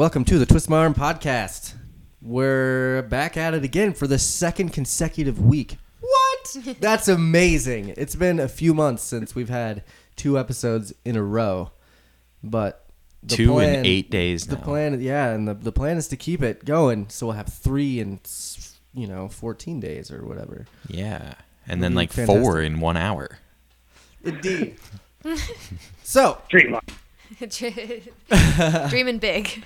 welcome to the Twist My Arm podcast. We're back at it again for the second consecutive week. What? That's amazing. It's been a few months since we've had two episodes in a row, but the Two plan- in eight days The now. plan, yeah, and the the plan is to keep it going. So we'll have three in you know fourteen days or whatever. Yeah. And then like fantastic. four in one hour. Indeed. so Dream on. Dreaming big.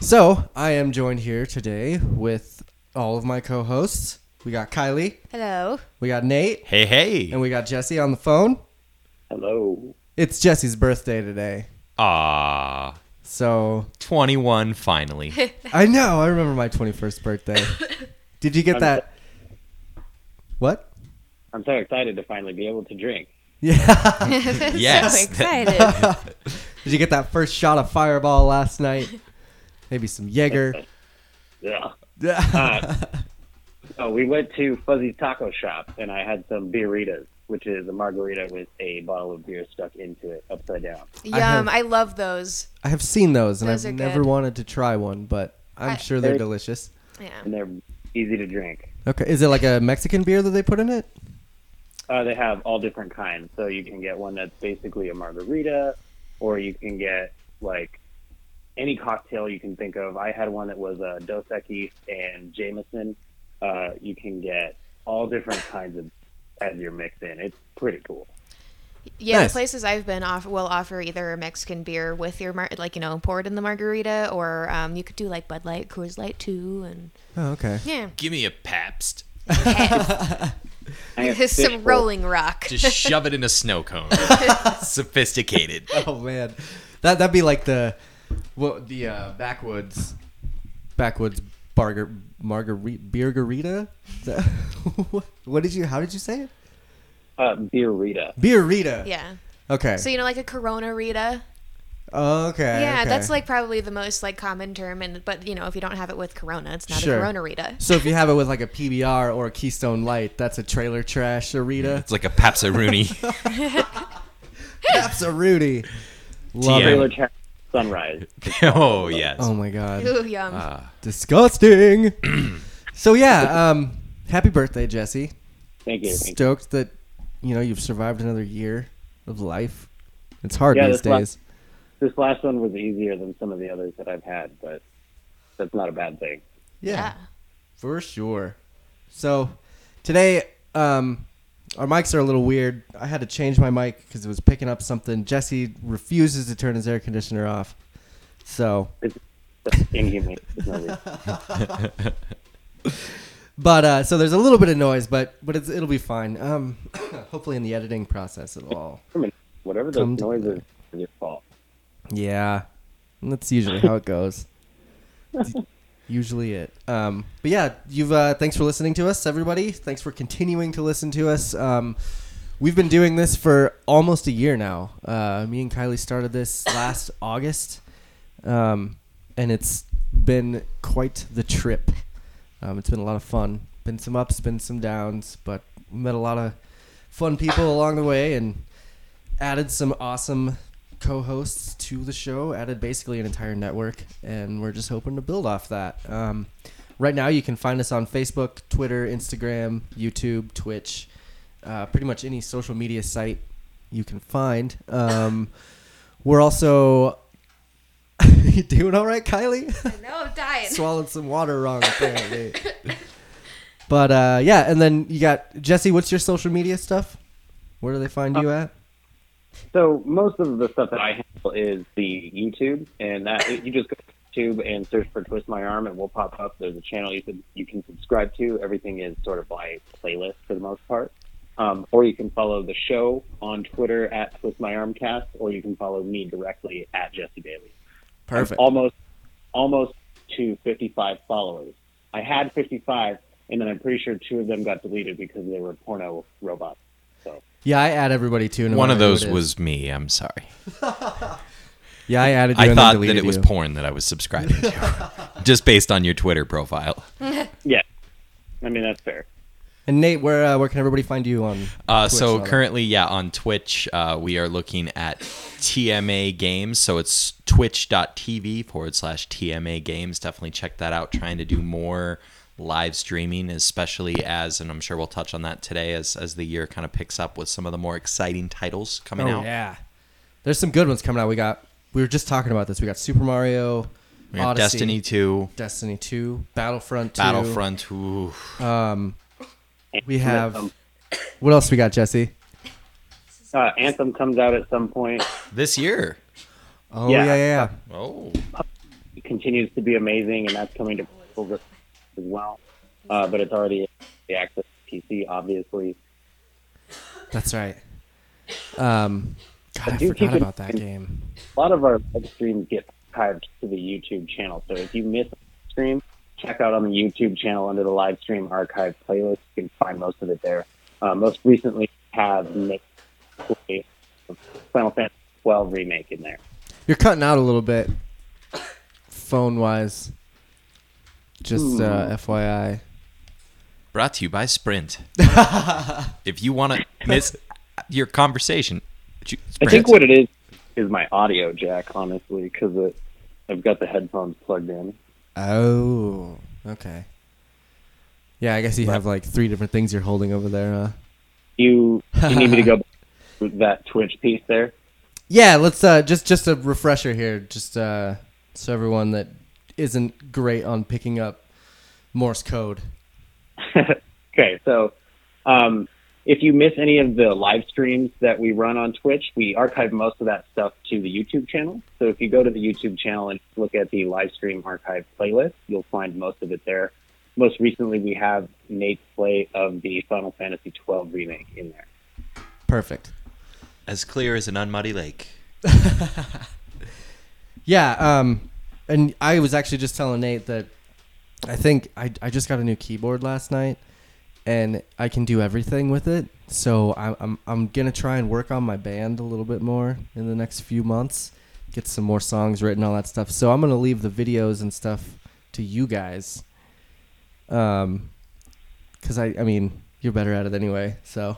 So I am joined here today with all of my co-hosts. We got Kylie, Hello. we got Nate, Hey, hey. and we got Jesse on the phone. Hello. It's Jesse's birthday today, Ah, so 21 finally. I know I remember my twenty-first birthday. Did you get I'm that? What? I'm so excited to finally be able to drink. Yeah. Yes. So excited. Did you get that first shot of Fireball last night? Maybe some Jaeger. Yeah. Yeah. Uh, so we went to Fuzzy's Taco Shop, and I had some beeritas, which is a margarita with a bottle of beer stuck into it upside down. Yum. have- I, love those. I have seen those, and Those I've never good. wanted to try one, but I'm I- sure they're They're- delicious. Yeah. And they're easy to drink. Okay, is it like a Mexican beer that they put in it? Uh, they have all different kinds. So you can get one that's basically a margarita, or you can get like any cocktail you can think of. I had one that was a Dos Equis and Jameson. Uh, you can get all different kinds of as your mix in. It's pretty cool. Yeah, Nice. the places I've been off will offer either a Mexican beer with your mar- like you know poured in the margarita, or um, you could do like Bud Light, Coors Light too, and Oh, okay. yeah, Give me a Pabst. I have some. Rolling Rock. Just shove it in a snow cone. Sophisticated. Oh man, that that'd be like the what the uh, backwoods backwoods barger margarita beergarita. Is what, what did you? How did you say it? Uh, beerita. Beerita. yeah. Okay. So you know, like a Corona Rita. Oh, okay. Yeah, okay. that's like probably the most like common term, and but you know, if you don't have it with Corona, it's not Sure. a Corona Rita. So if you have it with like a PBR or a Keystone Light, that's a trailer trash arita. It's like a Papsaroonie. That's a Rudy. Love TM. it. Trailer Trash Sunrise. oh, yes. Oh my god. Ooh, yum. Ah. Disgusting. so yeah, um, happy birthday, Jesse. Thank you. Thank. Stoked that you know you've survived another year of life. It's hard Yeah, these this la- days. This last one was easier than some of the others that I've had, but that's not a bad thing. Yeah, for sure. So today, um, our mics are a little weird. I had to change my mic because it was picking up something. Jesse refuses to turn his air conditioner off. So, It's inhumane. There's no reason. but uh, so there's a little bit of noise, but but it's, it'll be fine. Um, hopefully in the editing process it'll all. Whatever the noises is your fault. Yeah, that's usually how it goes. Usually it. Um, but yeah, you've uh, thanks for listening to us, everybody. Thanks for continuing to listen to us. Um, we've been doing this for almost a year now. Uh, me and Kylie started this last August, um, and it's been quite the trip. Um, it's been a lot of fun. Been some ups, been some downs, but met a lot of fun people along the way, and added some awesome co-hosts to the show added basically an entire network and we're just hoping to build off that. Um, right now you can find us on facebook twitter instagram youtube twitch uh, pretty much any social media site you can find. Um, we're also you doing all right kylie? No, I'm dying. swallowed some water wrong apparently. But uh, yeah and then you got jesse what's your social media stuff? Where do they find you at So most of the stuff that I handle is the YouTube, and that you just go to YouTube and search for Twist My Arm, and we'll pop up. There's a channel you can you can subscribe to. Everything is sort of by playlist for the most part. Um, or you can follow the show on Twitter at Twist My Arm Cast, or you can follow me directly at Jesse Bailey. perfect I'm almost almost to 55 followers. I had 55, and then I'm pretty sure two of them got deleted because they were porno robots. So Yeah, I add everybody too. no One of matter who those it is. was me. I'm sorry. Yeah, I added you. I and then thought that deleted it was you. porn that I was subscribing to, just based on your Twitter profile. yeah, I mean that's fair. And Nate, where uh, where can everybody find you on? Uh, Twitch so and all that? currently, yeah, on Twitch, uh, we are looking at TMA Games. So it's twitch.tv forward slash TMA Games. Definitely check that out. Trying to do more live streaming, especially as, and I'm sure we'll touch on that today as, as the year kind of picks up with some of the more exciting titles coming Oh out. yeah, there's some good ones coming out. We got we were just talking about this. We got Super Mario, We have Odyssey, Destiny 2, Destiny Two, Battlefront Two, Battlefront. Ooh. Um, we have Anthem, what else we got, Jesse? uh, Anthem comes out at some point. This year. Oh yeah, Yeah. yeah, yeah. Oh. It continues to be amazing, and that's coming to consoles as well. Uh, but it's already the access to PC, obviously. That's right. Um, God, I forgot about that game. A lot of our live streams get archived to the YouTube channel, so if you miss a stream, check out on the YouTube channel under the live stream archive playlist. You can find most of it there. Uh, most recently, have play Final Fantasy 12 remake in there. You're cutting out a little bit, phone wise. Just uh, FYI. Brought to you by Sprint. if you want to miss your conversation, ju- I think what it is is my audio jack, honestly, because I've got the headphones plugged in. Oh, okay. Yeah, I guess you have like three different things you're holding over there, huh? You you need me to go back to that Twitch piece there? Yeah, let's uh just just a refresher here, just uh so everyone that isn't great on picking up Morse code. okay, so um, if you miss any of the live streams that we run on Twitch, we archive most of that stuff to the YouTube channel. So if you go to the YouTube channel and look at the live stream archive playlist, you'll find most of it there. Most recently, we have Nate's play of the Final Fantasy XII remake in there. Perfect. as clear as an unmuddy lake. Yeah, um and I was actually just telling Nate that I think I I just got a new keyboard last night and I can do everything with it. So I'm I'm I'm gonna try and work on my band a little bit more in the next few months. Get some more songs written, all that stuff. So I'm gonna leave the videos and stuff to you guys. Um, because I I mean you're better at it anyway. So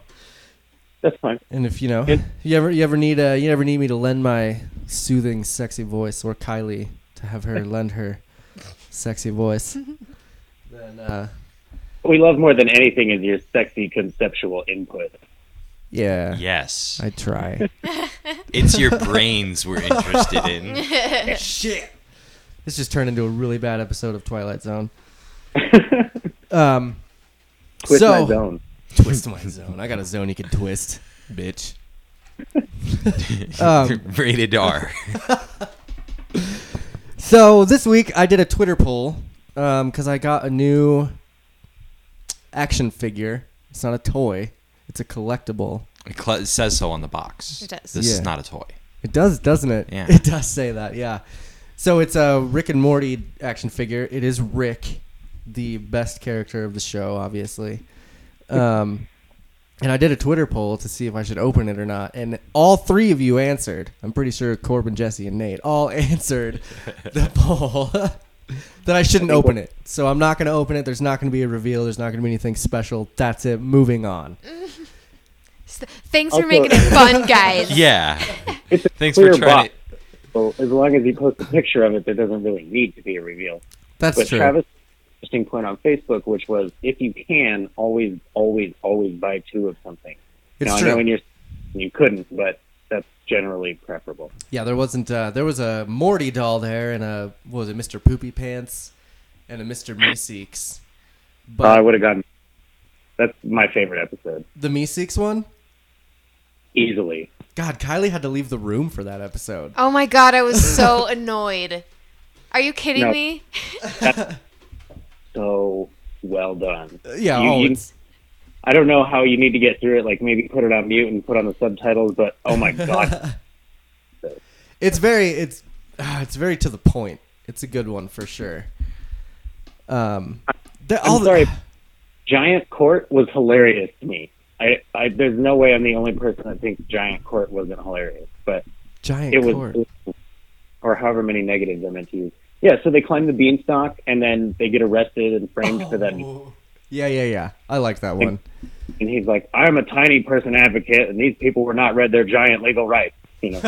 That's fine. and if you know It- you ever you ever need a you ever need me to lend my soothing sexy voice or Kylie to have her lend her sexy voice, then uh What we love more than anything is your sexy conceptual input. yeah, Yes. I try. It's your brains we're interested in. Shit. This just turned into a really bad episode of Twilight Zone. Um, Twist so my zone. twist my zone. I got a zone you can twist, bitch. Um, Rated R. So this week I did a Twitter poll because I got a new action figure. It's not a toy; it's a collectible. It cl- it says so on the box. It does. This Yeah. is not a toy. It does, doesn't it? Yeah. It does say that. Yeah. So it's a Rick and Morty action figure. It is Rick, the best character of the show, obviously. Um, and I did a Twitter poll to see if I should open it or not, and all three of you answered. I'm pretty sure Corbin, Jesse, and Nate all answered the poll that I shouldn't open it. So I'm not going to open it. There's not going to be a reveal. There's not going to be anything special. That's it. Moving on. Thanks for Also- making it fun, guys. Yeah. It's a Thanks clear for trying box. So as long as you post a picture of it, there doesn't really need to be a reveal. That's but true. Travis, interesting point on Facebook, which was if you can, always, always, always buy two of something. it's now true. I know in your you couldn't, but that's generally preferable. Yeah, there wasn't. Uh, there was a Morty doll there, and a what was it, Mr. Poopy Pants, and a Mr. Meeseeks. Uh, But I would have gotten. That's my favorite episode, the Meeseeks one, easily. God, Kylie had to leave the room for that episode. Oh my god, I was so annoyed. Are you kidding No. me? So well done. Yeah, You- oh, you- I don't know how you need to get through it. Like maybe put it on mute and put on the subtitles. But oh my god, it's very it's ah, it's very to the point. It's a good one for sure. Um, the, all I'm the- sorry. Giant Court was hilarious to me. I, I there's no way I'm the only person that thinks Giant Court wasn't hilarious, but giant it was, was- or however many negatives I meant to use. Yeah, so they climb the beanstalk and then they get arrested and framed for that Oh, Yeah, yeah, yeah. I like that one. and he's like, "I'm a tiny person advocate, and these people were not read their giant legal rights." You know,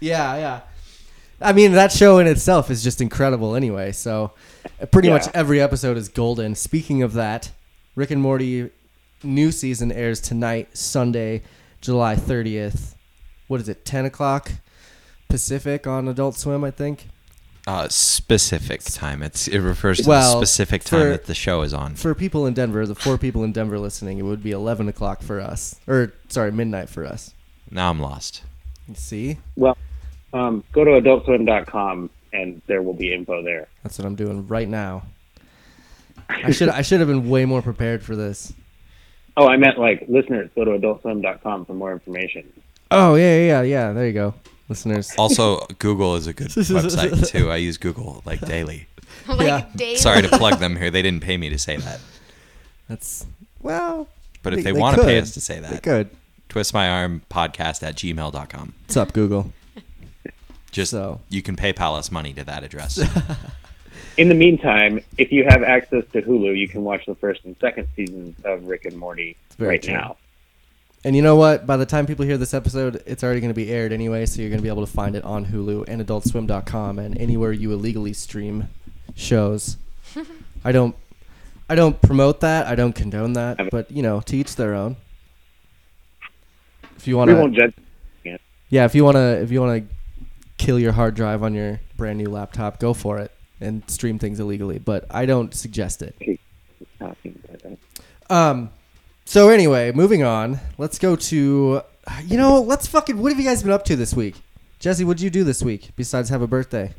Yeah, yeah. I mean, that show in itself is just incredible anyway. So, uh, pretty Yeah. much every episode is golden. Speaking of that, Rick and Morty new season airs tonight, Sunday, July 30th. What is it, 10 o'clock Pacific on Adult Swim, I think? Uh, specific time. It's it refers to Well, the specific time for- that the show is on. For people in Denver, the four people in Denver listening, it would be 11 o'clock for us. Or, sorry, midnight for us. Now I'm lost. You see? well, um, go to adultswim.com and there will be info there. That's what I'm doing right now. I should I should have been way more prepared for this. Oh, I meant like listeners. Go to adultswim.com for more information. Oh yeah, yeah, yeah. yeah. There you go, listeners. Also, Google is a good website too. I use Google like daily. like Yeah. Dave. Sorry to plug them here. They didn't pay me to say that. That's well. But if They- they, they want to pay us to say that, They that, could. twist my arm podcast at gmail.com. What's up, Google? Just So. you can PayPal us money to that address. In the meantime, if you have access to Hulu, you can watch the first and second seasons of Rick and Morty right true. now. And you know what? By the time people hear this episode, it's already going to be aired anyway, so you're going to be able to find it on Hulu and AdultSwim.com and anywhere you illegally stream shows. I don't, I don't promote that. I don't condone that. But you know, to each their own. If you want We won't to, judge. yeah, if you want to, if you want to kill your hard drive on your brand new laptop, go for it and stream things illegally. But I don't suggest it. Um. So anyway, moving on. Let's go to. You know, let's fucking. What have you guys been up to this week? Jesse, what did you do this week besides have a birthday?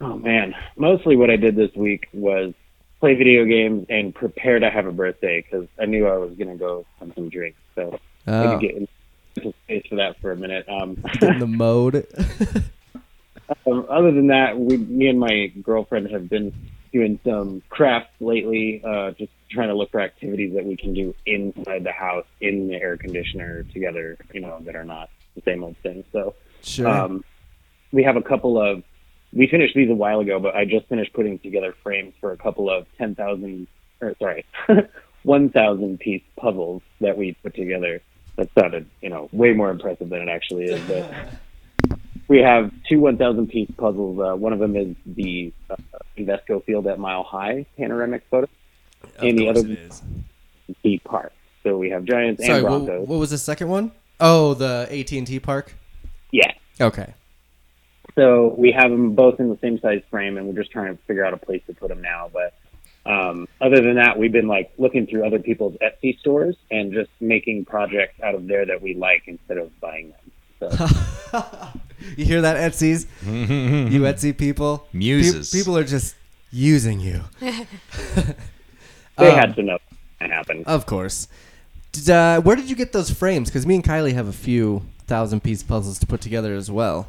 Oh man, mostly what I did this week was play video games and prepare to have a birthday because I knew I was gonna go have some drinks. So Oh, maybe get into space for that for a minute. Um, in the mode. um, other than that, we, me and my girlfriend have been doing some crafts lately, uh, just trying to look for activities that we can do inside the house in the air conditioner together. You know, that are not the same old thing. So. sure. Um, we have a couple of. We finished these a while ago, but I just finished putting together frames for a couple of ten thousand, or sorry, one thousand piece puzzles that we put together. That sounded, you know, way more impressive than it actually is. But we have two one thousand piece puzzles. Uh, one of them is the uh, Invesco Field at Mile High panoramic photo, and the other is the park. So we have Giants Sorry, and Broncos. what was the second one? Oh, the AT and T Park. yeah. Okay. So we have them both in the same size frame, and we're just trying to figure out a place to put them now. But um, other than that, we've been like looking through other people's Etsy stores and just making projects out of there that we like instead of buying them. So You hear that, Etsy's? you Etsy people. Pe- Muses. people are just using you. they Um, had to know that happened. Of course. Did, uh, where did you get those frames? Because me and Kylie have a few thousand piece puzzles to put together as well.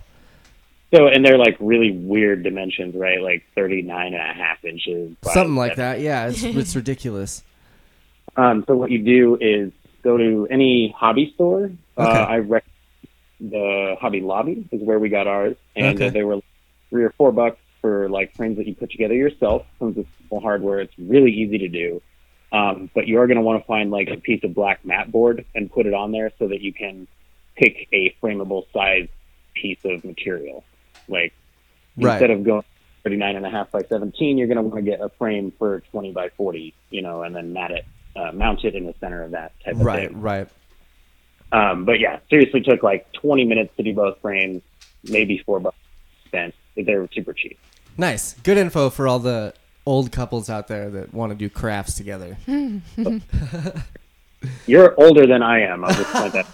So and they're like really weird dimensions, right? Like 39 and a half inches. by Something like seven- that. Yeah, it's, it's ridiculous. Um, so what you do is go to any hobby store. Uh, Okay. I rec- the Hobby Lobby is where we got ours, and Okay. uh, they were three or four bucks for like frames that you put together yourself. Comes with simple hardware. It's really easy to do. Um, but you are going to want to find like a piece of black mat board and put it on there so that you can pick a frameable size piece of material. Like Right. instead of going 39 and a half by 17, you're going to want to get a frame for 20 by 40, you know, and then mat it, uh, mount it in the center of that type of Right, thing. right. Um, but yeah, seriously took like 20 minutes to do both frames, maybe four bucks spent. They were super cheap. Nice. Good info for all the old couples out there that want to do crafts together. You're older than I am. I'll just point that.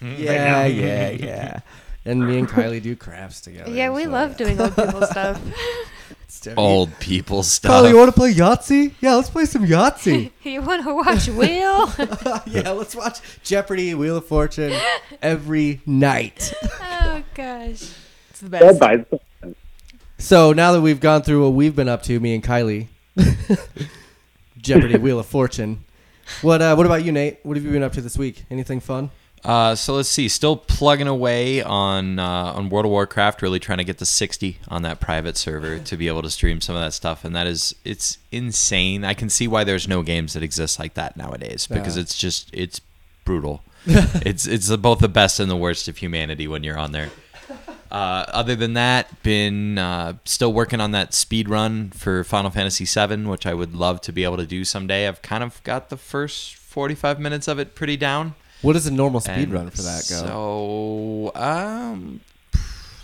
Hmm. yeah, yeah, yeah. And me and Kylie do crafts together. Yeah, we so love doing old people stuff. Old people stuff. Kylie, you want to play Yahtzee? Yeah, let's play some Yahtzee. you want to watch Wheel? yeah, let's watch Jeopardy, Wheel of Fortune every night. oh gosh, it's the Dead best. by So now that we've gone through what we've been up to, me and Kylie, Jeopardy, Wheel of Fortune. What uh, What about you, Nate? What have you been up to this week? Anything fun? Uh, so let's see. Still plugging away on uh, on World of Warcraft. Really trying to get to 60 on that private server to be able to stream some of that stuff. And that is it's insane. I can see why there's no games that exist like that nowadays because Yeah. it's just it's brutal. it's it's both the best and the worst of humanity when you're on there. Uh, other than that, been uh, still working on that speed run for Final Fantasy VII, which I would love to be able to do someday. I've kind of got the first 45 minutes of it pretty down. What does a normal speed And run for that go? So, um,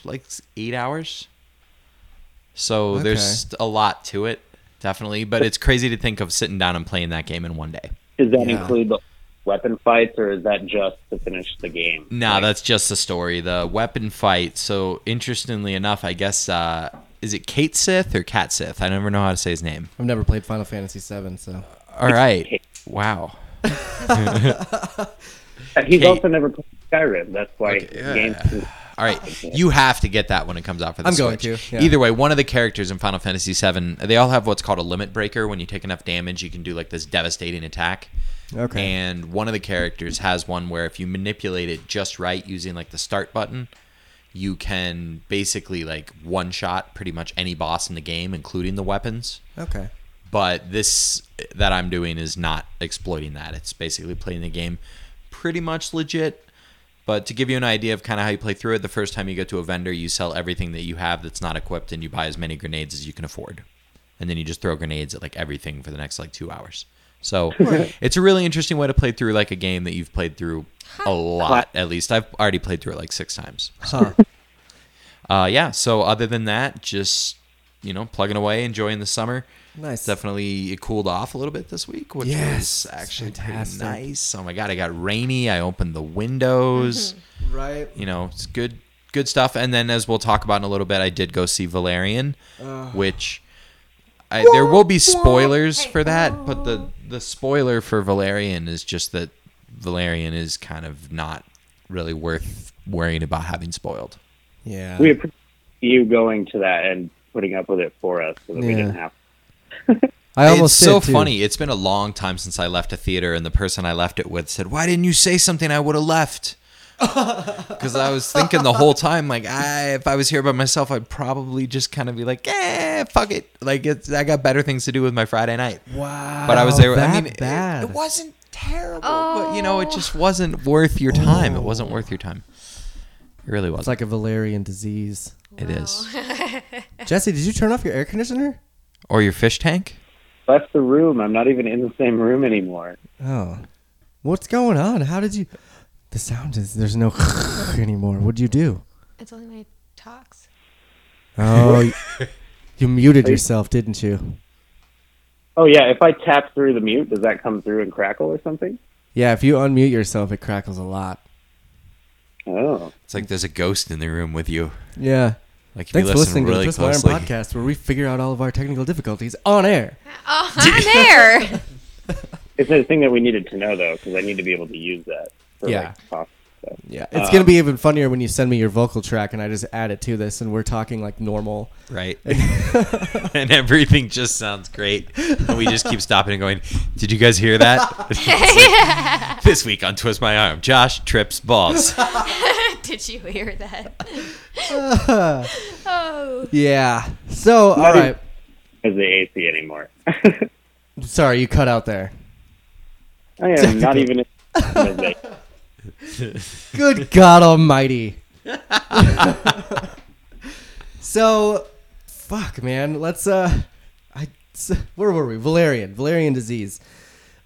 like eight hours. So Okay. there's a lot to it, definitely. But it's crazy to think of sitting down and playing that game in one day. Does that Yeah. include the weapon fights, or is that just to finish the game? Nah, Like, that's just the story. The weapon fight. So interestingly enough, I guess uh, is it Kate Sith or Cat Sith? I never know how to say his name. I've never played Final Fantasy VII, so All right. Kate. Wow. He's Kate. also never played Skyrim. That's why Okay, yeah. games. All right, you have to get that when it comes out for the I'm going to, yeah. Either way, one of the characters in Final Fantasy VII, they all have what's called a limit breaker. When you take enough damage, you can do like this devastating attack. Okay. And one of the characters has one where if you manipulate it just right using like the start button, you can basically like one shot pretty much any boss in the game, including the weapons. okay. But this that I'm doing is not exploiting that. It's basically playing the game pretty much legit. But to give you an idea of kind of how you play through it, the first time you go to a vendor, you sell everything that you have that's not equipped, and you buy as many grenades as you can afford, and then you just throw grenades at like everything for the next like two hours. So it's a really interesting way to play through like a game that you've played through a lot. At least I've already played through it like six times. Huh. Uh, yeah. So other than that, just you know, plugging away, enjoying the summer. Nice. Definitely it cooled off a little bit this week, which Yes, was actually fantastic. nice. Oh my god, I got rainy. I opened the windows. Right. You know, it's good, good stuff. And then, as we'll talk about in a little bit, I did go see Valerian, which I, there will be spoilers for that. But the the spoiler for Valerian is just that Valerian is kind of not really worth worrying about having spoiled. Yeah. We appreciate you going to that and putting up with it for us, so that we didn't have. I almost it's so too. funny. It's been a long time since I left a theater, and the person I left it with said, "Why didn't you say something? I would have left." Because I was thinking the whole time, like, I, if I was here by myself, I'd probably just kind of be like, "Eh, fuck it." Like, it's, I got better things to do with my Friday night. Wow. But I was there. I mean, it- bad. It, wasn't terrible, but you know, it just wasn't worth your time. It wasn't worth your time. It really wasn't. It's like a Valerian disease. it is. Jesse, did you turn off your air conditioner? Or your fish tank. Left the room. I'm not even in the same room anymore. Oh. What's going on? How did you? The sound is there's no anymore. What'd you do? It's only my talks. Oh, you, you muted yourself, didn't you? Oh yeah, if I tap through the mute, does that come through and crackle or something? Yeah, if you unmute yourself, it crackles a lot. Oh, It's like there's a ghost in the room with you. Yeah. Like if Thanks for listen listening to really the Twist My podcast, where we figure out all of our technical difficulties on air. Oh, I'm there. it's a thing that we needed to know though, because I need to be able to use that. For, Yeah. Like, talk stuff. Yeah, it's Uh, gonna be even funnier when you send me your vocal track and I just add it to this, and we're talking like normal. right? and everything just sounds great. And we just keep stopping and going, Did you guys hear that? Like, this week on Twist My Arm, Josh trips balls. Did you hear that? oh. Yeah. So, all Not right. As the AC anymore. Sorry, you cut out there. I am not even. In as they- Good God Almighty. so, fuck, man. Let's uh, I where were we? Valerian, Valerian disease.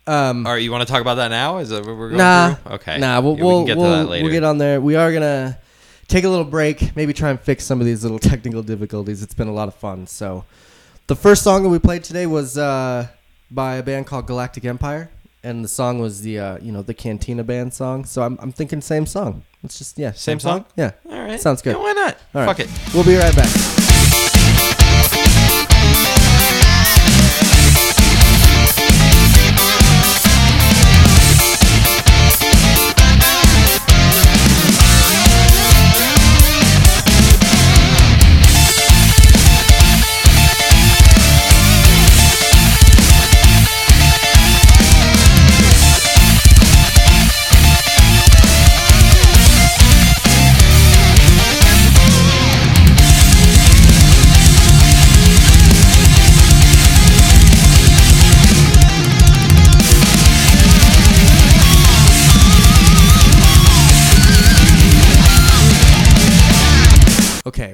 Um, All right, you want to talk about that now? Is that what we're going nah, through? Okay. Nah, we'll, Yeah, we'll, we can get we'll, to that later. we'll get on there. We are gonna take a little break, maybe try and fix some of these little technical difficulties. It's been a lot of fun. So, the first song that we played today was uh, by a band called Galactic Empire, and the song was the uh, you know the Cantina Band song. So I'm I'm thinking same song. It's just yeah, Same song? Yeah, All right. sounds good. Yeah, why not? All right. Fuck it. We'll be right back.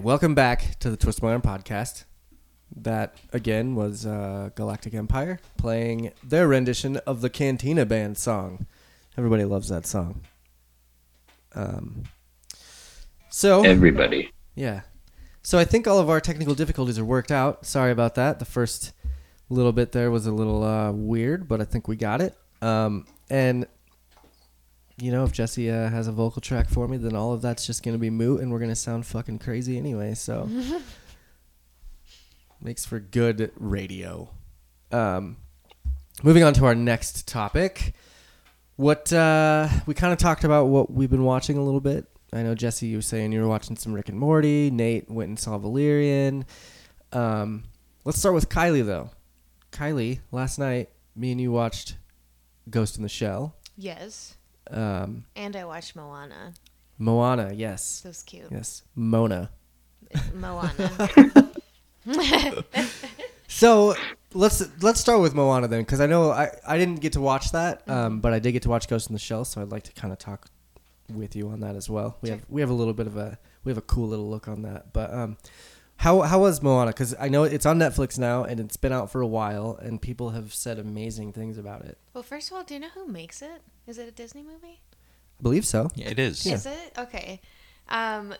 Welcome back to the Twist My Arm podcast. That again was uh, Galactic Empire playing their rendition of the Cantina Band song. Everybody loves that song. Um, so Everybody. yeah, so I think all of our technical difficulties are worked out. Sorry about that. The first little bit there was a little uh, weird, but I think we got it. Um, and you know, if Jesse uh, has a vocal track for me, then all of that's just gonna be moot, and we're gonna sound fucking crazy anyway. So makes for good radio. Um, moving on to our next topic. What uh, we kind of talked about what we've been watching a little bit. I know Jesse, you were saying you were watching some Rick and Morty. Nate went and saw Valerian. Um, let's start with Kylie though. Kylie, last night, me and you watched Ghost in the Shell. Yes. Um, And I watched Moana. Moana, yes, So cute. yes, Mona. Moana. So let's let's start with Moana then, because I know I, I didn't get to watch that, um, but I did get to watch Ghost in the Shell, so I'd like to kind of talk with you on that as well. We have we have a little bit of a we have a cool little look on that, but um, how how was Moana? Because I know it's on Netflix now and it's been out for a while, and people have said amazing things about it. well, first of all, do you know who makes it? Is it a Disney movie? I believe so. Yeah, it is. Yeah. Is it? Okay. Um,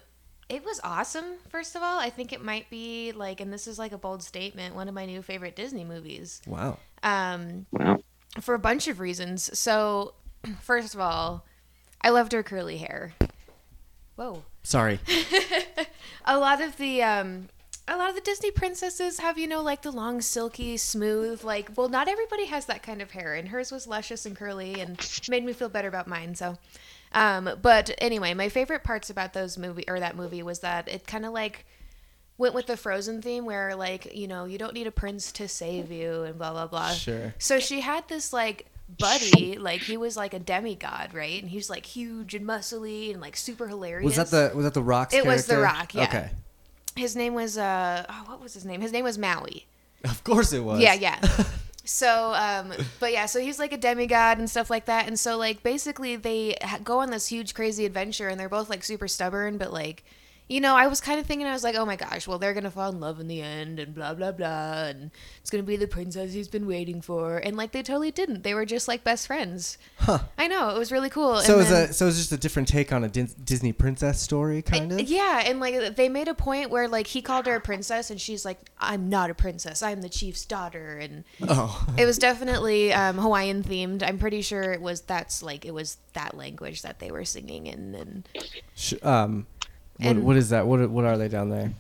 it was awesome, first of all. I think it might be like, and this is like a bold statement, one of my new favorite Disney movies. Wow. Um, Wow. for a bunch of reasons. So, first of all, I loved her curly hair. Whoa. Sorry. a lot of the um a lot of the Disney princesses have, you know, like the long, silky, smooth, like, well, not everybody has that kind of hair, and hers was luscious and curly and made me feel better about mine. So, um, but anyway, my favorite parts about those movie or that movie was that it kind of like went with the Frozen theme where, like, you know, you don't need a prince to save you and blah, blah, blah. Sure. So she had this, like, buddy, like, he was like a demigod, right? And he's like huge and muscly and like super hilarious. Was that the was that the Rock's It was The? Rock, yeah. Okay. His name was uh oh, what was his name? His name was Maui. Of course it was. Yeah, yeah. so um but yeah, so he's like a demigod and stuff like that. And so like basically they go on this huge crazy adventure and they're both like super stubborn but like you know, I was kind of thinking, I was like, oh my gosh, well, they're going to fall in love in the end and blah, blah, blah. And it's going to be the princess he's been waiting for. And like, they totally didn't. They were just like best friends. Huh. I know. It was really cool. So and it's then- a so it's just a different take on a Dis- Disney princess story, kind of. Yeah, and like they made a point where like he called her a princess, and she's like, "I'm not a princess. I'm the chief's daughter." And Oh. it was definitely um, Hawaiian themed. I'm pretty sure it was that's like it was that language that they were singing in. And um, what, what is that? What are- what are they down there?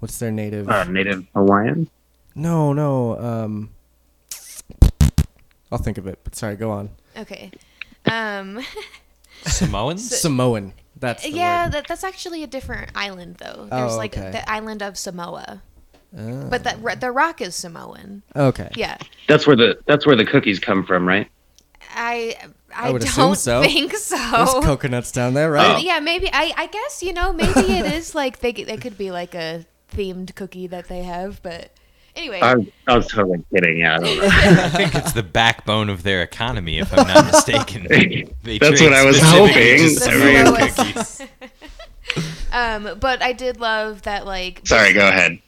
What's their native? Uh, Native Hawaiian. no, no. Um, I'll think of it. But sorry, go on. okay, um, Samoans? Samoan. That's the yeah, word. that, that's actually a different island though. Oh, There's like okay. the island of Samoa, Ah. but that the rock is Samoan. okay. Yeah, That's where the that's where the cookies come from, right? I I, I would don't so. think so. There's coconuts down there, Oh. right? yeah, maybe I I guess you know maybe it is like they they could be like a themed cookie that they have, but anyway. I, was- I was totally kidding. Yeah, I don't know. I think it's the backbone of their economy, if I'm not mistaken. They That's what I was hoping. just The Samoan Samoas. cookies. um, but I did love that like. Sorry, go ahead.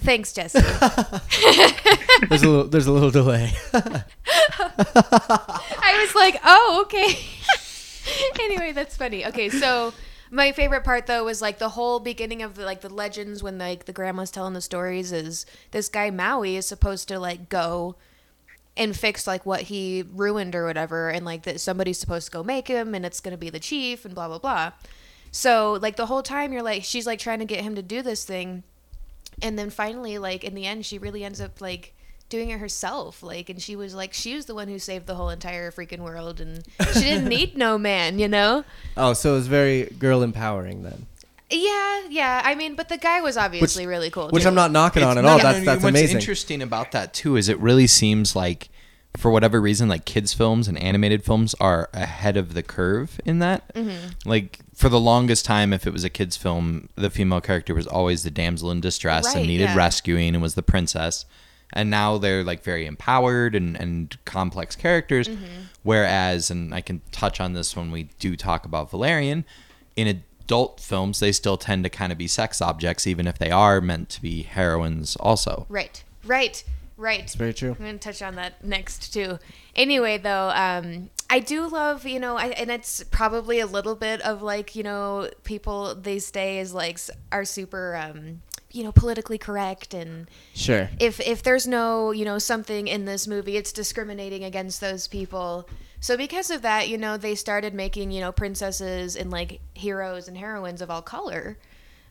Thanks, Jesse. There's a little. There's a little delay. I was like, oh, okay. anyway, that's funny. Okay, so my favorite part though was like the whole beginning of the like the legends when like the grandma's telling the stories is this guy Maui is supposed to like go and fix like what he ruined or whatever and like that somebody's supposed to go make him and it's going to be the chief and blah blah blah. So like the whole time you're like she's like trying to get him to do this thing and then finally like in the end she really ends up like doing it herself like and she was like she was the one who saved the whole entire freaking world and she didn't need no man you know oh, so it was very girl empowering then, yeah yeah i mean but the guy was obviously really cool which too. I'm not knocking on at It's- all. no, no, That's no, that's what's amazing. interesting about that too is it really seems like, for whatever reason, like kids films and animated films are ahead of the curve in that. Mm-hmm. Like for the longest time, if it was a kids film, the female character was always the damsel in distress Right, and needed yeah. rescuing and was the princess. And now they're like very empowered and, and complex characters. Mm-hmm. Whereas, and I can touch on this when we do talk about Valerian, in adult films, they still tend to kind of be sex objects, even if they are meant to be heroines. Also, Right. Right. Right. It's very true. I'm going to touch on that next too. Anyway, though, um, I do love, you know, I, and it's probably a little bit of like, you know, people these days like are super, um, you know, politically correct, and Sure. if if there's no, you know, something in this movie, it's discriminating against those people. So because of that, you know, they started making, you know, princesses and like heroes and heroines of all color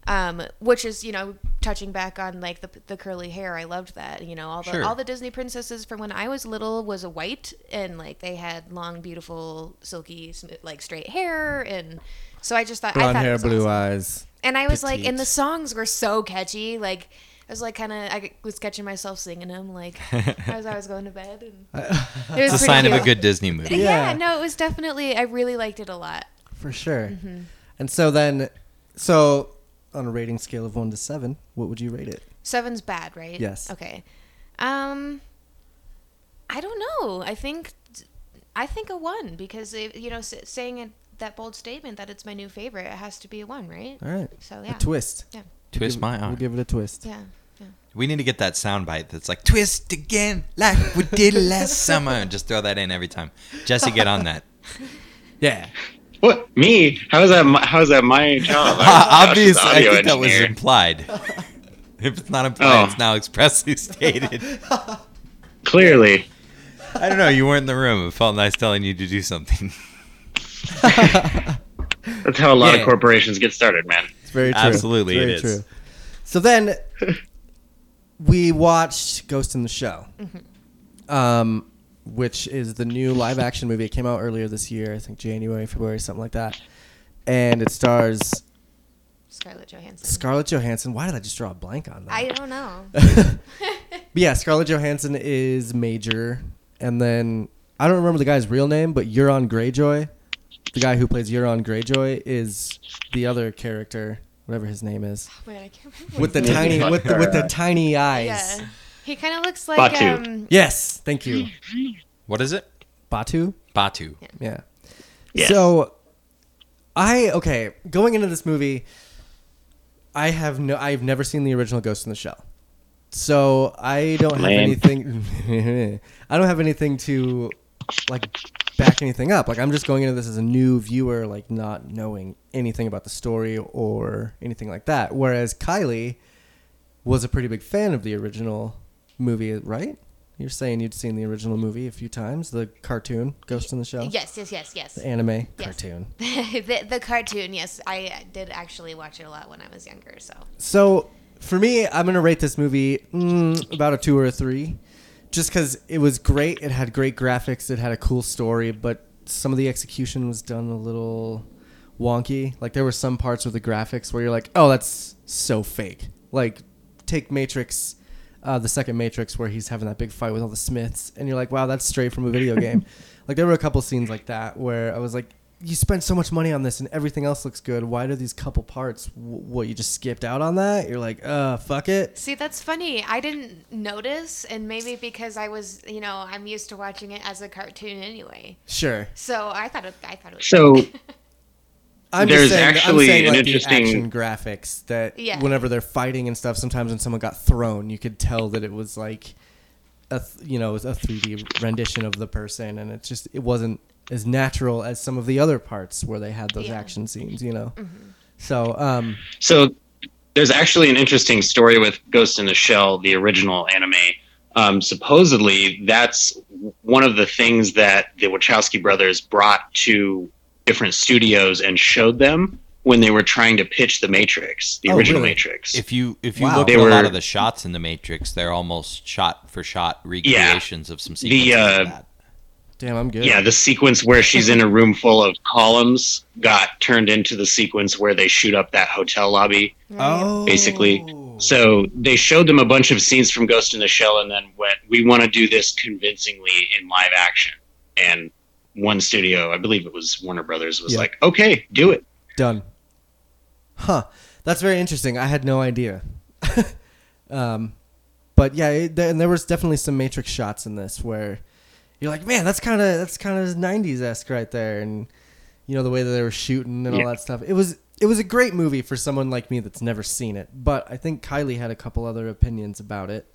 um, which is you know touching back on like the, the curly hair i loved that you know all the Sure. all the disney princesses from when i was little was a white and like they had long beautiful silky like straight hair and so i just thought i Blonde thought it hair, was blue awesome. eyes. and i was like and the songs were so catchy like I was like kind of I was catching myself singing them like as I was going to bed and it was it's a pretty sign of a good Disney movie. yeah. Yeah. no it was definitely I really liked it a lot For sure. Mm-hmm. And so then, so on a rating scale of one to seven, what would you rate it? Seven's bad, right? Yes. Okay. Um, I don't know. I think, I think a one because it, you know, saying it, that bold statement that it's my new favorite, it has to be a one, right? All right. So yeah. A twist. Yeah. Twist Give- my We'll give it a twist. Yeah. Yeah. We need to get that sound bite that's like twist again, like we did last summer. and Just throw that in every time. Jesse, get on that. Yeah. What me? How is that? My, how is that my job? I'm Josh's Obviously, I audio think that was implied. if it's not implied, Oh. it's now expressly stated. clearly. I don't know. You weren't in the room. It felt nice telling you to do something. That's how a lot Yeah. of corporations get started, man. It's very true. Absolutely, It's very it is. true. So then we watched Ghost in the Shell, um, which is the new live action movie. It came out earlier this year, I think January, February, something like that. And it stars Scarlett Johansson. Scarlett Johansson. Why did I just draw a blank on that? I don't know. But yeah, Scarlett Johansson is Major, and then I don't remember the guy's real name, but Euron Greyjoy, the guy who plays Euron Greyjoy, is the other character, whatever his name is, Wait, I can't remember. with the tiny with the, with the tiny eyes. yeah. He kind of looks like Batou. um. Yes, thank you, What is it? Batou. Batou. Yeah. Yes. So, I okay going into this movie. I have no. I've never seen the original Ghost in the Shell, so I don't have Lame. anything. I don't have anything to like back anything up. Like I'm just going into this as a new viewer, like not knowing anything about the story or anything like that. Whereas Kylie was a pretty big fan of the original movie, right? You're saying you'd seen the original movie a few times, the cartoon Ghost in the Shell, Yes, yes, yes, yes. the anime Yes. cartoon. the, the cartoon, yes, I did actually watch it a lot when I was younger. So So for me, I'm gonna rate this movie mm, about a two or a three, just because it was great. It had great graphics. It had a cool story, but some of the execution was done a little wonky. Like there were some parts of the graphics where you're like, "Oh, that's so fake." Like take Matrix, uh, the second Matrix, where he's having that big fight with all the Smiths, and you're like, "Wow, that's straight from a video game." like there were a couple scenes like that where I was like, "You spent so much money on this, and everything else looks good. Why do these couple parts? W- what you just skipped out on that?" You're like, "Uh, fuck it." See, that's funny. I didn't notice, and maybe because I was, you know, I'm used to watching it as a cartoon anyway. Sure. So I thought it, I thought it was. So I'm There's just saying, actually I'm saying an like the interesting- action graphics that Yeah. whenever they're fighting and stuff, sometimes when someone got thrown, you could tell that it was like a you know a 3D rendition of the person, and it's just it wasn't as natural as some of the other parts where they had those Yeah. action scenes, you know. So um, So there's actually an interesting story with Ghost in the Shell, the original anime. Um, supposedly, that's one of the things that the Wachowski brothers brought to different studios and showed them when they were trying to pitch the Matrix, the Oh, original really? Matrix. If you if you Wow. look They at a lot of the shots in the Matrix, they're almost shot for shot recreations of some sequences. The, uh, of that. damn, I'm good. yeah, the sequence where she's in a room full of columns got turned into the sequence where they shoot up that hotel lobby. Oh, basically. So they showed them a bunch of scenes from Ghost in the Shell, and then went, "We want to do this convincingly in live action." And one studio, I believe it was Warner Brothers, was Yeah. like, "Okay, do it." done. Huh. That's very interesting. I had no idea. um, but yeah, it, there, and there was definitely some Matrix shots in this where you're like, man, that's kind of that's kind of '90s esque right there, and you know the way that they were shooting and all that stuff. It was it was a great movie for someone like me that's never seen it. But I think Kylie had a couple other opinions about it.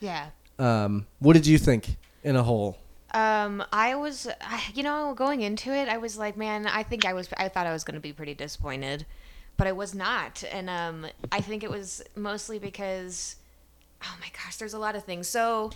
Yeah. Um, what did you think in a whole? Um, I was, you know, going into it, I was like, man, I think I was, I thought I was going to be pretty disappointed, but I was not. And um, I think it was mostly because, oh my gosh, there's a lot of things. So,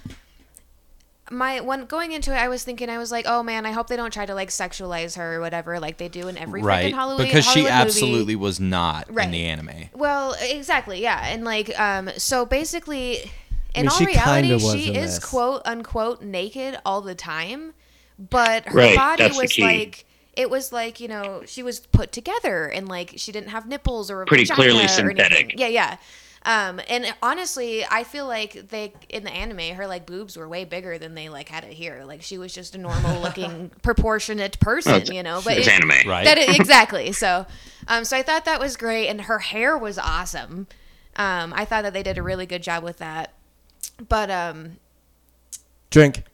my when going into it, I was thinking, I was like, oh man, I hope they don't try to like sexualize her or whatever, like they do in every right freaking Halloween. because she Hollywood movie. absolutely was not Right. in the anime. Well, exactly, yeah, and like, um, so basically, in mean, all she reality, was she is this. quote unquote naked all the time, but her Right, body was like. It was like you know she was put together and like she didn't have nipples or a Pretty clearly or synthetic. anything. Yeah, yeah. Um, and honestly, I feel like they in the anime, her like boobs were way bigger than they like had it here. Like she was just a normal looking, proportionate person, it's- you know. But It's it- anime. Right. that is, exactly. So, um, so I thought that was great, and her hair was awesome. Um, I thought that they did a really good job with that. But um, Drink.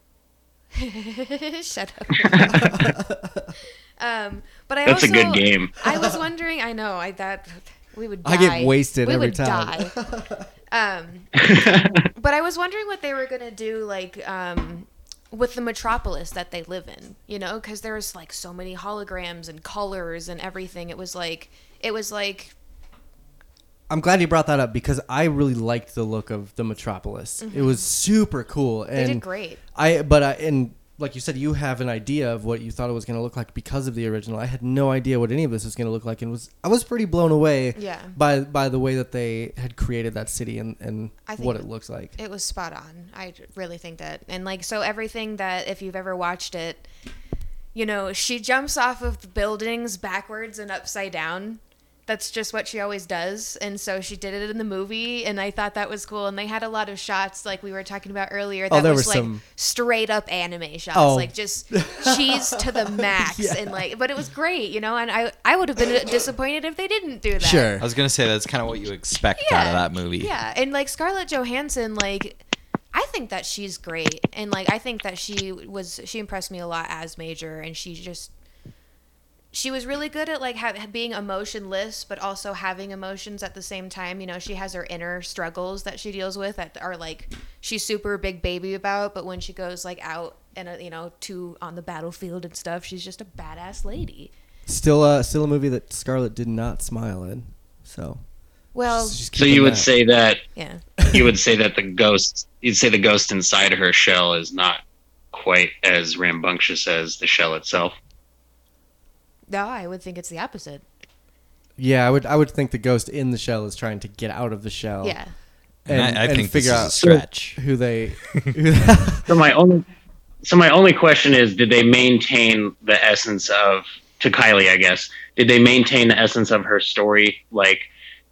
shut up. um, but I That's a good game. I was wondering. I know. I that we would. Die. I get wasted we every would time. Die. um, but I was wondering what they were gonna do, like um, with the metropolis that they live in. You know, because there's like so many holograms and colors and everything. It was like it was like I'm glad you brought that up because I really liked the look of the Metropolis. It was super cool, and Mm-hmm. they did great. I but I and like you said, you have an idea of what you thought it was going to look like because of the original. I had no idea what any of this was going to look like, and was I was pretty blown away Yeah. by by the way that they had created that city and and what it looks like. It was spot on. I really think that. And like so everything that if you've ever watched it, you know, she jumps off of the buildings backwards and upside down. That's just what she always does. And so she did it in the movie and I thought that was cool. And they had a lot of shots like we were talking about earlier oh, that Oh, there was were like some- straight up anime shots. Oh. Like just cheese to the max Yeah. and like but it was great, you know, and I I would have been disappointed if they didn't do that. Sure. I was gonna say that's kind of what you expect out of that movie. Yeah, and like Scarlett Johansson, like I think that she's great, and like I think that she was she impressed me a lot as Major, and she just she was really good at like ha- being emotionless, but also having emotions at the same time. You know, she has her inner struggles that she deals with that are like she's super big baby about, but when she goes like out and uh, you know to on the battlefield and stuff, she's just a badass lady. Still, uh, still a movie that Scarlett did not smile in. So, Well, she's So you would that. say that yeah. you would say that the ghost you'd say the ghost inside her shell is not quite as rambunctious as the shell itself. No, I would think it's the opposite. Yeah, I would. I would think the ghost in the shell is trying to get out of the shell. Yeah. And, and, I, I and think figure this is a out stretch. who they. Who So my only so my only question is did they maintain the essence of to Kylie, I guess. Did they maintain the essence of her story like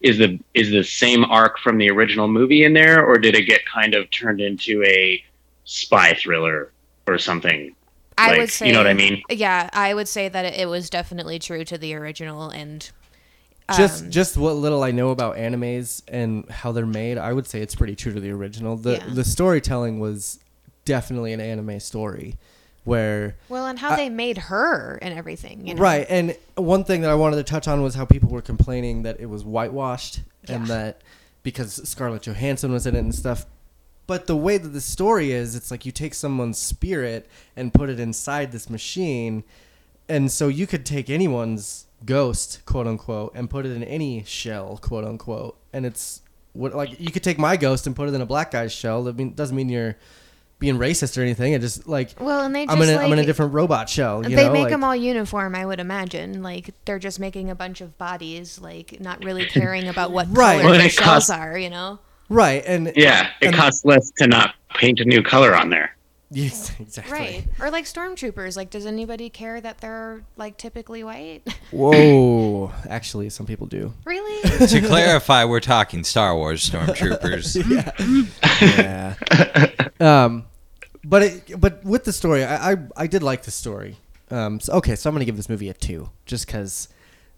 is the is the same arc from the original movie in there or did it get kind of turned into a spy thriller or something? I Like, would say, you know what I mean? Yeah, I would say that it, it was definitely true to the original, and just um, just what little I know about animes and how they're made, I would say it's pretty true to the original. The Yeah. the storytelling was definitely an anime story where well, and how I- they made her and everything. You know? right and one thing that I wanted to touch on was how people were complaining that it was whitewashed and that because Scarlett Johansson was in it and stuff. But the way that the story is, it's like you take someone's spirit and put it inside this machine, and so you could take anyone's ghost, quote unquote, and put it in any shell, quote unquote, and it's what like you could take my ghost and put it in a black guy's shell. That mean doesn't mean you're being racist or anything. It just like Well, and they just I'm in a, like am in a different robot shell. You they know? make like, them all uniform. I would imagine, like they're just making a bunch of bodies, like not really caring about what Right. color Well, the it shells costs- are. You know? Right and Yeah, it and- costs less to not paint a new color on there. Yes, exactly. Right. Or like stormtroopers. Like, does anybody care that they're like typically white? Whoa. Actually, some people do. really? to clarify, we're talking Star Wars stormtroopers. Yeah. um, but it, but with the story, I, I I did like the story. Um, so, okay, so I'm gonna give this movie a two, just because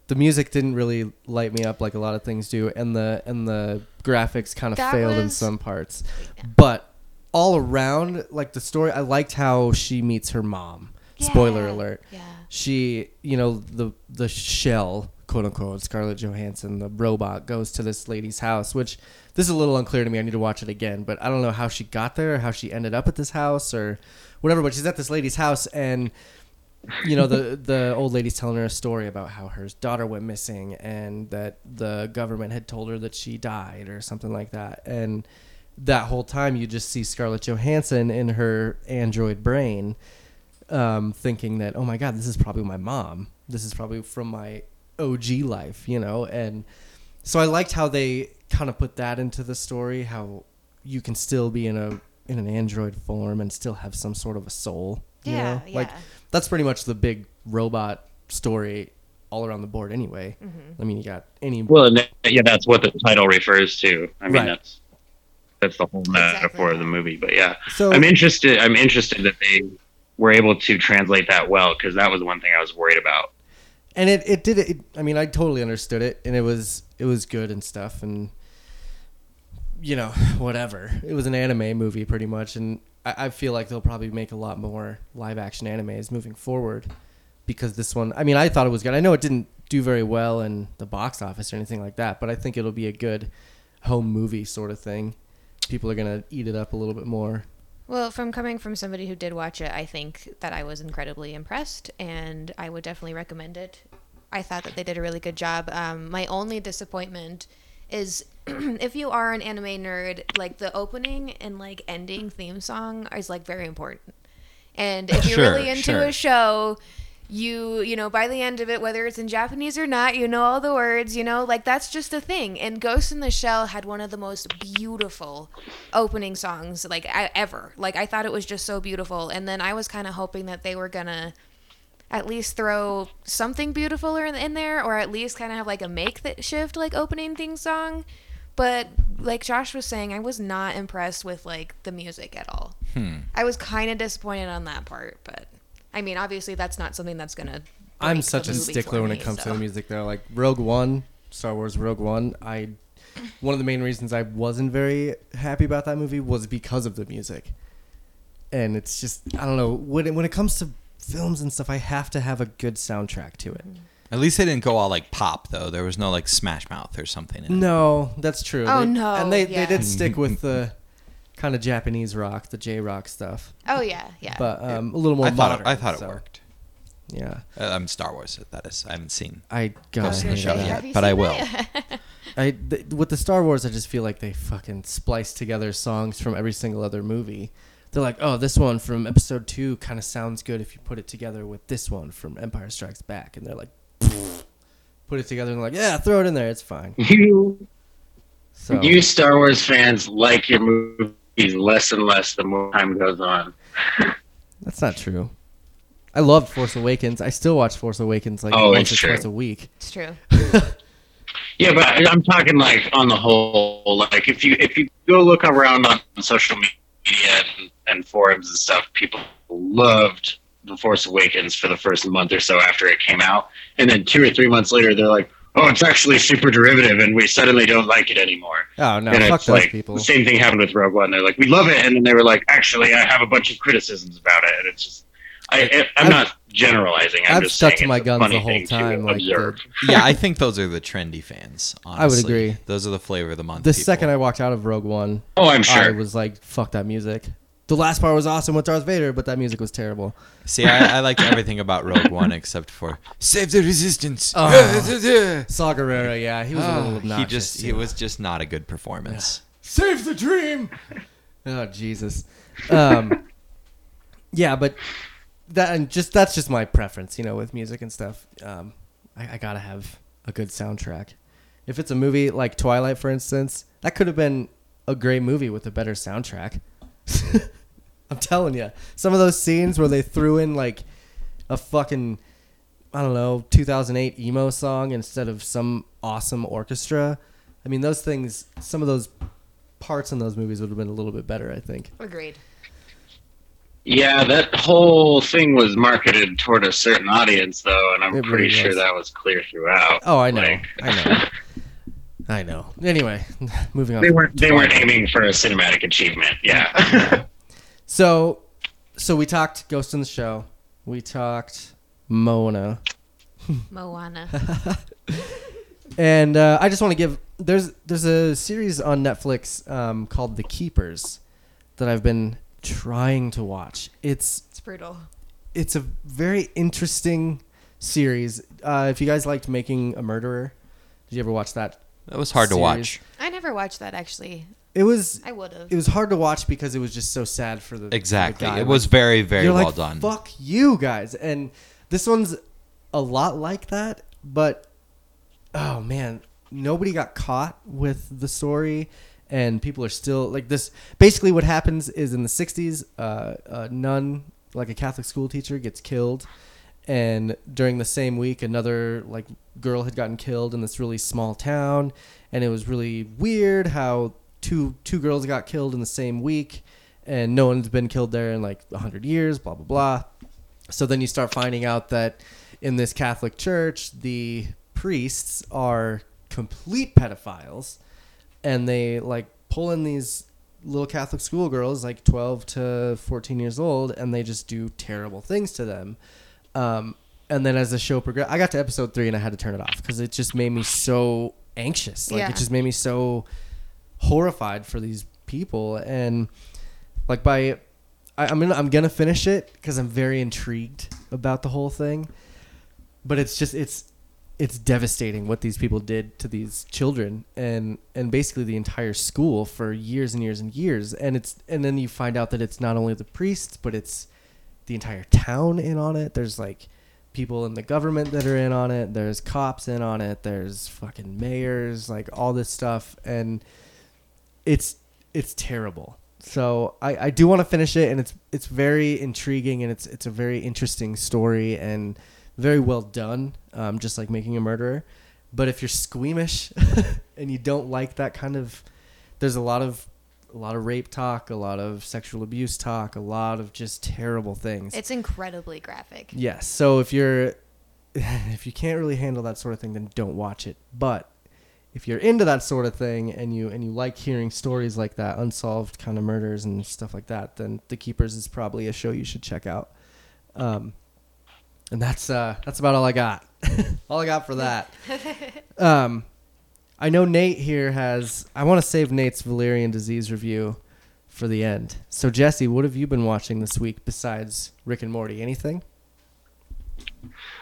the music didn't really light me up like a lot of things do, and the and the graphics kind of That failed in some parts. But all around, like the story, I liked how she meets her mom. Spoiler alert. Yeah. she you know the the shell quote unquote Scarlett Johansson, the robot, goes to this lady's house, which this is a little unclear to me. I need to watch it again, but I don't know how she got there, or how she ended up at this house, or whatever. But she's at this lady's house, and you know the the old lady's telling her a story about how her daughter went missing, and that the government had told her that she died, or something like that, and that whole time you just see Scarlett Johansson in her android brain um, thinking that, oh my God, this is probably my mom. This is probably from my OG life, you know? And so I liked how they kind of put that into the story, how you can still be in a in an android form and still have some sort of a soul. You Yeah, know? Like yeah. that's pretty much the big robot story all around the board anyway. Mm-hmm. I mean, you got any Well, yeah, that's what the title refers to. I mean, Right. that's that's the whole metaphor of the movie. But yeah, so I'm interested. I'm interested that they were able to translate that well because that was one thing I was worried about. and it, it did it i mean i totally understood it and it was it was good and stuff and you know whatever it was an anime movie pretty much and I, I feel like they'll probably make a lot more live action animes moving forward because this one i mean i thought it was good i know it didn't do very well in the box office or anything like that but i think it'll be a good home movie sort of thing people are gonna eat it up a little bit more Well, from coming from somebody who did watch it, I think that I was incredibly impressed, and I would definitely recommend it. I thought that they did a really good job. Um, my only disappointment is if you are an anime nerd, like the opening and like ending theme song is like very important. And if you're Sure, really into sure. a show, you you know by the end of it whether it's in japanese or not you know all the words you know like that's just a thing and ghost in the shell had one of the most beautiful opening songs like I, ever like i thought it was just so beautiful and then i was kind of hoping that they were gonna at least throw something beautiful in, in there or at least kind of have like a make that shift like opening theme song but like josh was saying i was not impressed with like the music at all hmm. i was kind of disappointed on that part but i mean obviously that's not something that's gonna I'm such a stickler when me, it comes to the music though. Like Rogue One, Star Wars Rogue One, I one of the main reasons I wasn't very happy about that movie was because of the music. And it's just I don't know, when it, when it comes to films and stuff, I have to have a good soundtrack to it. At least they didn't go all like pop though. There was no like Smash Mouth or something. In it. No, that's true. Oh, They- no, And they yeah. they did stick with the kind of Japanese rock, the J rock stuff, oh yeah yeah but um, a little more I thought modern. it, I thought it so, worked. Yeah, Uh, I'm Star Wars. That is. I haven't seen. I got Ghost in the hate Shell that. yet, Have you but I seen will. that? I th- with the Star Wars, I just feel like they fucking splice together songs from every single other movie. They're like, oh, this one from Episode Two kind of sounds good if you put it together with this one from Empire Strikes Back, and they're like, put it together and like, yeah, throw it in there, it's fine. You So you Star Wars fans like your movies less and less the more time goes on. that's not true. I loved Force Awakens. I still watch Force Awakens like Oh, once or true. twice a week. it's true Yeah, but I'm talking like on the whole. Like if you if you go look around on social media and, and forums and stuff, people loved The Force Awakens for the first month or so after it came out, and then two or three months later, they're like, "Oh, it's actually super derivative," and we suddenly don't like it anymore. Oh no, and fuck it's those like people. the same thing happened with Rogue One. They're like, "We love it," and then they were like, "Actually, I have a bunch of criticisms about it," and it's just. I, I, I'm I've- not generalizing. I'm I've just stuck to my guns the whole time, like the- yeah, I think those are the trendy fans. Honestly. I would agree. Those are the flavor of the month. The people. second I walked out of Rogue One, Oh, I'm sure I sure. was like, fuck that music. The last part was awesome with Darth Vader, but that music was terrible. See, I, I liked everything about Rogue One except for save the resistance. Oh. Saw Gerrera, yeah, he was a little obnoxious. Ah, he just he yeah. was just not a good performance. save the dream. oh Jesus. Um, yeah, but that and just that's just my preference, you know, with music and stuff. Um, I, I gotta have a good soundtrack. If it's a movie like Twilight, for instance, that could have been a great movie with a better soundtrack. I'm telling you, some of those scenes where they threw in like a fucking I don't know 2008 emo song instead of some awesome orchestra. I mean, those things, some of those parts in those movies would have been a little bit better, I think. agreed Yeah, that whole thing was marketed toward a certain audience, though, and I'm It pretty really sure was. that was clear throughout. Oh, I know, Like, I know, I know. Anyway, moving on. They weren't. They weren't aiming for a cinematic achievement. Yeah. So, so we talked Ghost in the Show. We talked Mona. Moana. And uh, I just want to give there's there's a series on Netflix um, called The Keepers that I've been trying to watch. It's It's brutal. it's a very interesting series. Uh, if you guys liked Making a Murderer, did you ever watch that? That was hard to watch. I never watched that actually. It was I would have. it was hard to watch because it was just so sad for the for the Exactly. guy. It was very, very you're well like, done. Fuck you guys. And this one's a lot like that, but oh man, nobody got caught with the story and people are still like this basically what happens is in the 60s uh, a nun like a catholic school teacher gets killed and during the same week another like girl had gotten killed in this really small town. And it was really weird how two two girls got killed in the same week. And no one's been killed there in like 100 years blah blah blah. So then you start finding out that in this catholic church the priests are complete pedophiles. And they like pull in these little catholic schoolgirls like 12 to 14 years old and they just do terrible things to them um, and then as the show progressed, I got to episode three and I had to turn it off because it just made me so anxious. Like Yeah. it just made me so horrified for these people. And like by, I, I'm gonna I'm gonna finish it because I'm very intrigued about the whole thing. But it's just it's it's devastating what these people did to these children and and basically the entire school for years and years and years. And it's and then you find out that it's not only the priests but it's the entire town in on it. There's like people in the government that are in on it. There's cops in on it. There's fucking mayors, like all this stuff, and it's it's terrible. So I, I do want to finish it, and it's it's very intriguing, and it's it's a very interesting story and very well done, um, just like making a murderer. But if you're squeamish and you don't like that kind of, there's a lot of a lot of rape talk, a lot of sexual abuse talk, a lot of just terrible things. It's incredibly graphic. Yes. So if you're if you can't really handle that sort of thing, then don't watch it. But if you're into that sort of thing and you and you like hearing stories like that, unsolved kind of murders and stuff like that, then The Keepers is probably a show you should check out. Um, and that's uh, that's about all I got. all I got for that. Um, I know Nate here has. I want to save Nate's Valerian disease review for the end. So Jesse, what have you been watching this week besides Rick and Morty? Anything?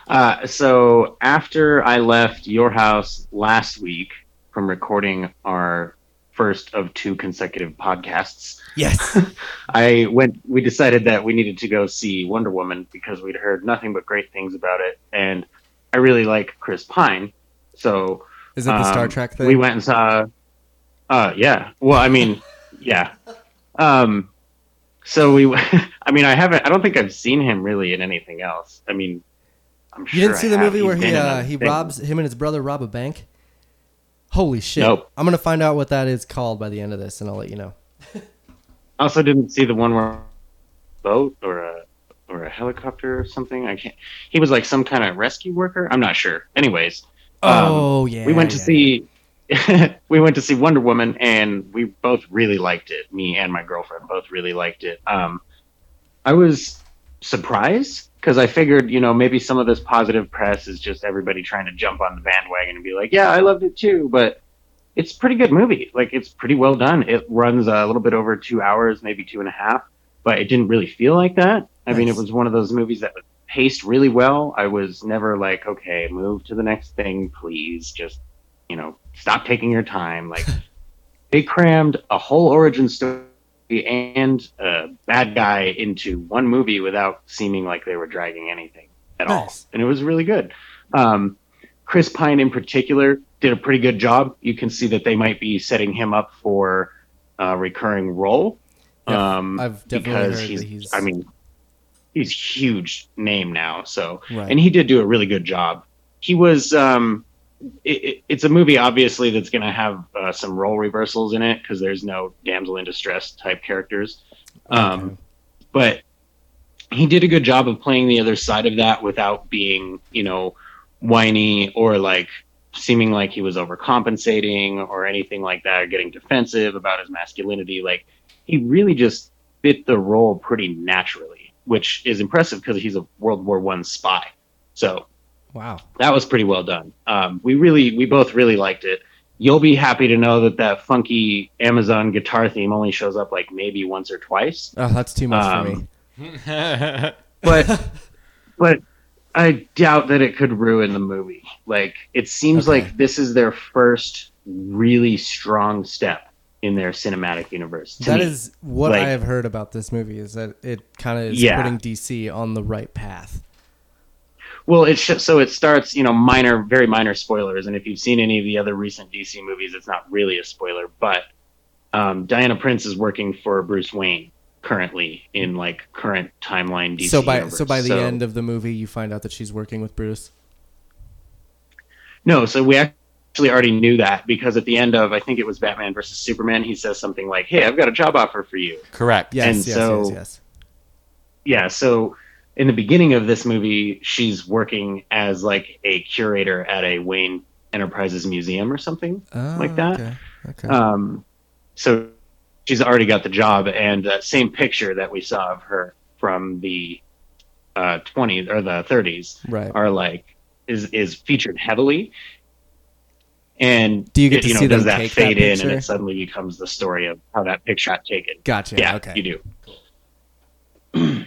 Uh, so after I left your house last week from recording our first of two consecutive podcasts, Yes. I went. We decided that we needed to go see Wonder Woman because we'd heard nothing but great things about it, and I really like Chris Pine. So Is it the Star um, Trek thing? We went and saw. Uh, yeah. Well, I mean, yeah. Um, so we. I mean, I haven't. I don't think I've seen him really in anything else. I mean, I'm sure. You didn't see I the have. movie He's where he uh, he things. robs him and his brother rob a bank? Holy shit! Nope. I'm gonna find out what that is called by the end of this, and I'll let you know. I also didn't see the one where boat or a or a helicopter or something. I can't. He was like some kind of rescue worker. I'm not sure. Anyways, um, oh yeah. we went to yeah, see. we went to see Wonder Woman, and we both really liked it. Me and my girlfriend both really liked it. Um, I was surprised because I figured, you know, maybe some of this positive press is just everybody trying to jump on the bandwagon and be like, "Yeah, I loved it too." But it's a pretty good movie. Like it's pretty well done. It runs a little bit over two hours, maybe two and a half, but it didn't really feel like that. I mean, it was one of those movies that was paced really well. I was never like, okay, move to the next thing, please. Just you know, stop taking your time. Like they crammed a whole origin story and a bad guy into one movie without seeming like they were dragging anything at all, and it was really good. Um, Chris Pine in particular did a pretty good job. You can see that they might be setting him up for a recurring role. Yeah, um, I've definitely because heard he's, he's- I mean, he's huge name now. So, Right. and he did do a really good job. He was, um, it, it, it's a movie obviously that's going to have uh, some role reversals in it because there's no damsel in distress type characters. Um, Okay. but he did a good job of playing the other side of that without being, you know, whiny or like seeming like he was overcompensating or anything like that, or getting defensive about his masculinity. Like he really just fit the role pretty naturally, which is impressive because he's a World War One spy. So Wow. that was pretty well done. Um, we really, we both really liked it. You'll be happy to know that that funky Amazon guitar theme only shows up like maybe once or twice. Oh, that's too much Um, for me. But, but I doubt that it could ruin the movie. Like it seems Okay. like this is their first really strong step in their cinematic universe. That me. is what Like- I have heard about this movie is that it kind of is Yeah. putting DC on the right path. Well, it's just, so it starts, you know, minor, very minor spoilers, and if you've seen any of the other recent DC movies, it's not really a spoiler. But um, Diana Prince is working for Bruce Wayne currently in like current timeline DC. so by universe. so by the end of the movie, you find out that she's working with Bruce. no, so we actually already knew that because at the end of I think it was Batman versus Superman, he says something like, "Hey, I've got a job offer for you." Correct. Yes, And yes, so- yes, yes. yeah so in the beginning of this movie she's working as like a curator at a wayne enterprises museum or something Oh, like that. Okay. okay. um, so she's already got the job and that same picture that we saw of her from the uh, 20s or the 30s right. are like is is featured heavily and Do you get it, to you know see does that take that fade in and it suddenly becomes the story of how that picture got taken Gotcha. yeah, okay. you do.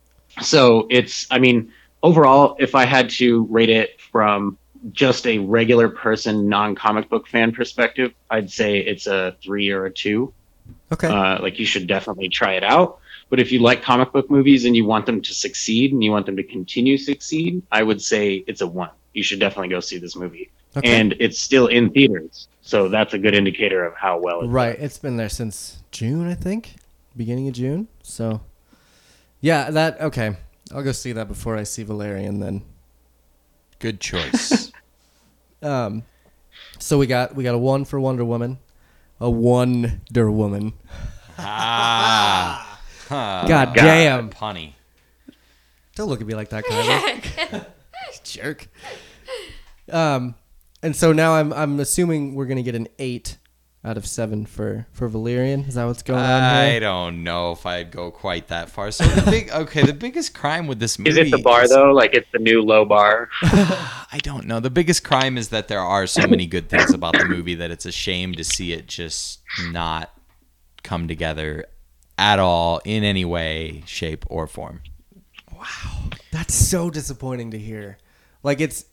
so it's, I mean, overall, if I had to rate it from just a regular person, non comic book fan perspective, I'd say it's a three or a two. Okay. Uh, like you should definitely try it out. But if you like comic book movies and you want them to succeed and you want them to continue to succeed, I would say it's a one. You should definitely go see this movie. Okay. And it's still in theaters, so that's a good indicator of how well it's right. It's been there since June, I think, beginning of June. So, yeah, that okay. I'll go see that before I see Valerian then. Good choice. Um, so we got we got a one for Wonder Woman, a Wonder Woman. ah. Huh. God damn! Punny. Don't look at me like that, Kyler. Jerk. Um, and so now I'm I'm assuming we're gonna get an eight out of seven for for Valerian. Is that what's going on I don't know if I'd go quite that far. So the big okay, the biggest crime with this movie Is it the bar is- though? Like it's the new low bar? I don't know. The biggest crime is that there are so many good things about the movie that it's a shame to see it just not come together at all in any way, shape, or form. Wow, that's so disappointing to hear. Like it's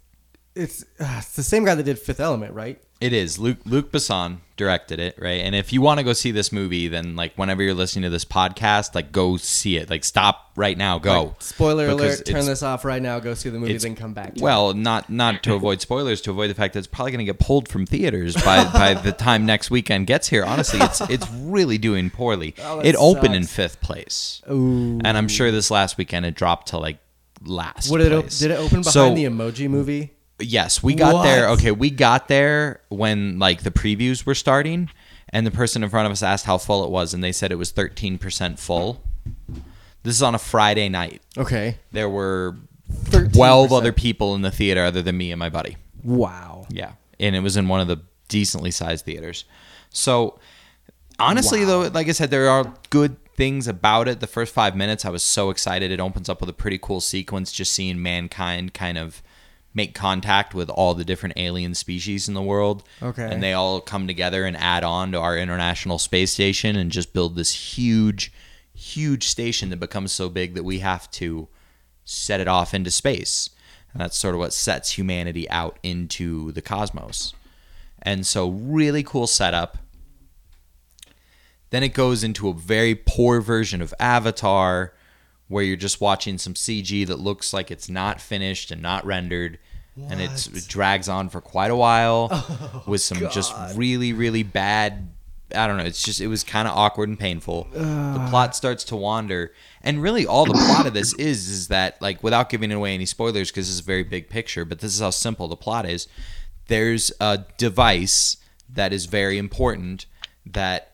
it's uh, it's the same guy that did Fifth Element, right? It is. Luc Luc Besson directed it, right? And if you want to go see this movie, then like whenever you're listening to this podcast, like go see it. Like stop right now, go. Like, spoiler Because alert! Turn this off right now. Go see the movie, then come back. To Well, not not to avoid spoilers, to avoid the fact that it's probably going to get pulled from theaters by by the time next weekend gets here. Honestly, it's it's really doing poorly. Oh, it opened in fifth place. Ooh. and I'm sure this last weekend it dropped to like last. What did it did it open behind So- the Emoji Movie? Yes, we got there. Okay, we got there when like the previews were starting, and the person in front of us asked how full it was, and they said it was 13% full. This is on a Friday night. Okay. There were 13%. 12 other people in the theater other than me and my buddy. Wow. Yeah, and it was in one of the decently sized theaters. So, honestly, though, like I said, there are good things about it. The first five minutes, I was so excited. It opens up with a pretty cool sequence, just seeing mankind kind of make contact with all the different alien species in the world. Okay. and they all come together and add on to our international space station and just build this huge, huge station that becomes so big that we have to set it off into space. And that's sort of what sets humanity out into the cosmos. And so, really cool setup. Then it goes into a very poor version of Avatar, where you're just watching some CG that looks like it's not finished and not rendered. And it's, it drags on for quite a while with some just really, really bad. I don't know. It's just, it was kind of awkward and painful. the plot starts to wander. And really, all the plot of this is, is that, like, without giving away any spoilers, because this is a very big picture, but this is how simple the plot is. There's a device that is very important that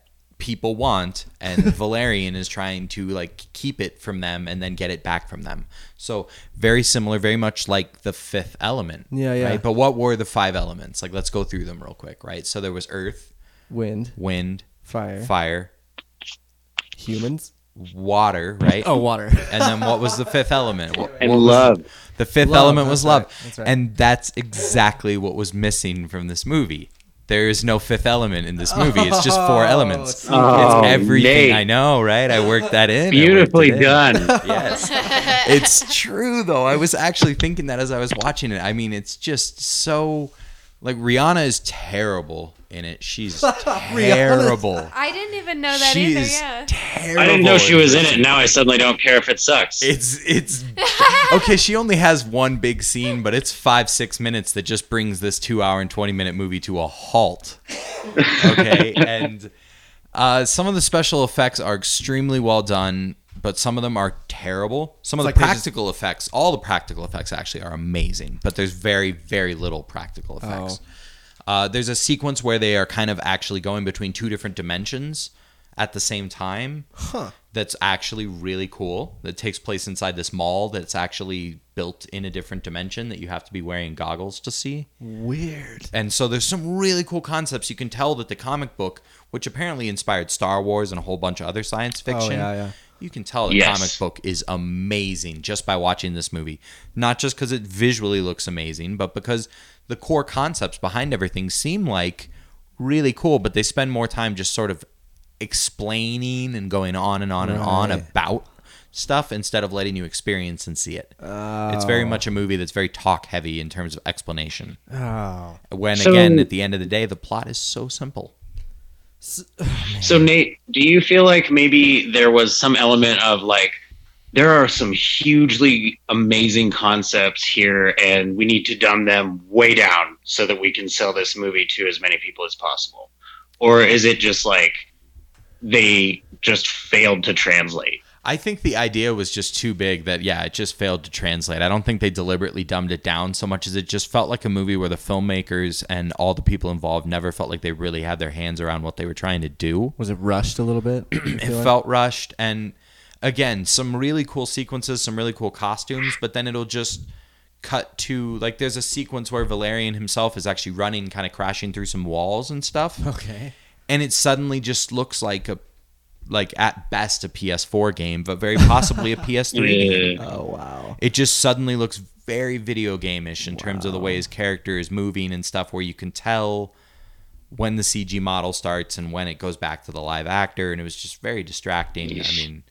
people want and Valerian is trying to like keep it from them and then get it back from them. So very similar, very much like the fifth element. Yeah, yeah. Right? But what were the five elements? Like let's go through them real quick, right? So there was earth, Wind, wind, fire, fire, humans. water, right? Oh, water. And then what was the fifth element? What, And what was- love. the fifth Love, element was love. right, that's right. And that's exactly what was missing from this movie. There is no fifth element in this movie. It's just four oh, elements. Oh, it's everything. Nate. I know, right? I worked that in. Beautifully it in. done. Yes. it's true though. I was actually thinking that as I was watching it. I mean, it's just so like Rihanna is terrible in it. She's terrible. I didn't even know that she either. is Yeah. terrible. I didn't know she was in it. Now I suddenly don't care if it sucks. It's it's okay. She only has one big scene, but it's five six minutes that just brings this two hour and twenty minute movie to a halt. Okay, and uh, some of the special effects are extremely well done, but some of them are terrible. Some of It's the like they just- practical effects, all the practical effects actually are amazing, but there's very very little practical effects. Uh, there's a sequence where they are kind of actually going between two different dimensions at the same time. Huh. That's actually really cool. That takes place inside this mall. That's actually built in a different dimension that you have to be wearing goggles to see. Weird. And so there's some really cool concepts. You can tell that the comic book, which apparently inspired Star Wars and a whole bunch of other science fiction, Oh, yeah, yeah. you can tell the Yes. comic book is amazing just by watching this movie. Not just because it visually looks amazing, but because the core concepts behind everything seem like really cool, but they spend more time just sort of explaining and going on and on and on about stuff instead of letting you experience and see it. It's very oh. much a movie that's very talk heavy in terms of explanation. Oh. When So- again, at the end of the day, the plot is so simple. So oh, Nate, do you feel like maybe there was some element of like there are some hugely amazing concepts here and we need to dumb them way down so that we can sell this movie to as many people as possible? Or is it just like they just failed to translate? I think the idea was just too big that yeah, it just failed to translate. I don't think they deliberately dumbed it down so much as it just felt like a movie where the filmmakers and all the people involved never felt like they really had their hands around what they were trying to do. Was it rushed a little bit? It like? felt rushed and again, some really cool sequences, some really cool costumes, but then it'll just cut to like there's a sequence where Valerian himself is actually running kind of crashing through some walls and stuff Okay. and it suddenly just looks like a like at best a PS4 game, but very possibly a PS3 game. Oh wow. It just suddenly looks very video game-ish in terms of the way his character is moving and stuff, where you can tell when the CG model starts and when it goes back to the live actor, and it was just very distracting. I mean,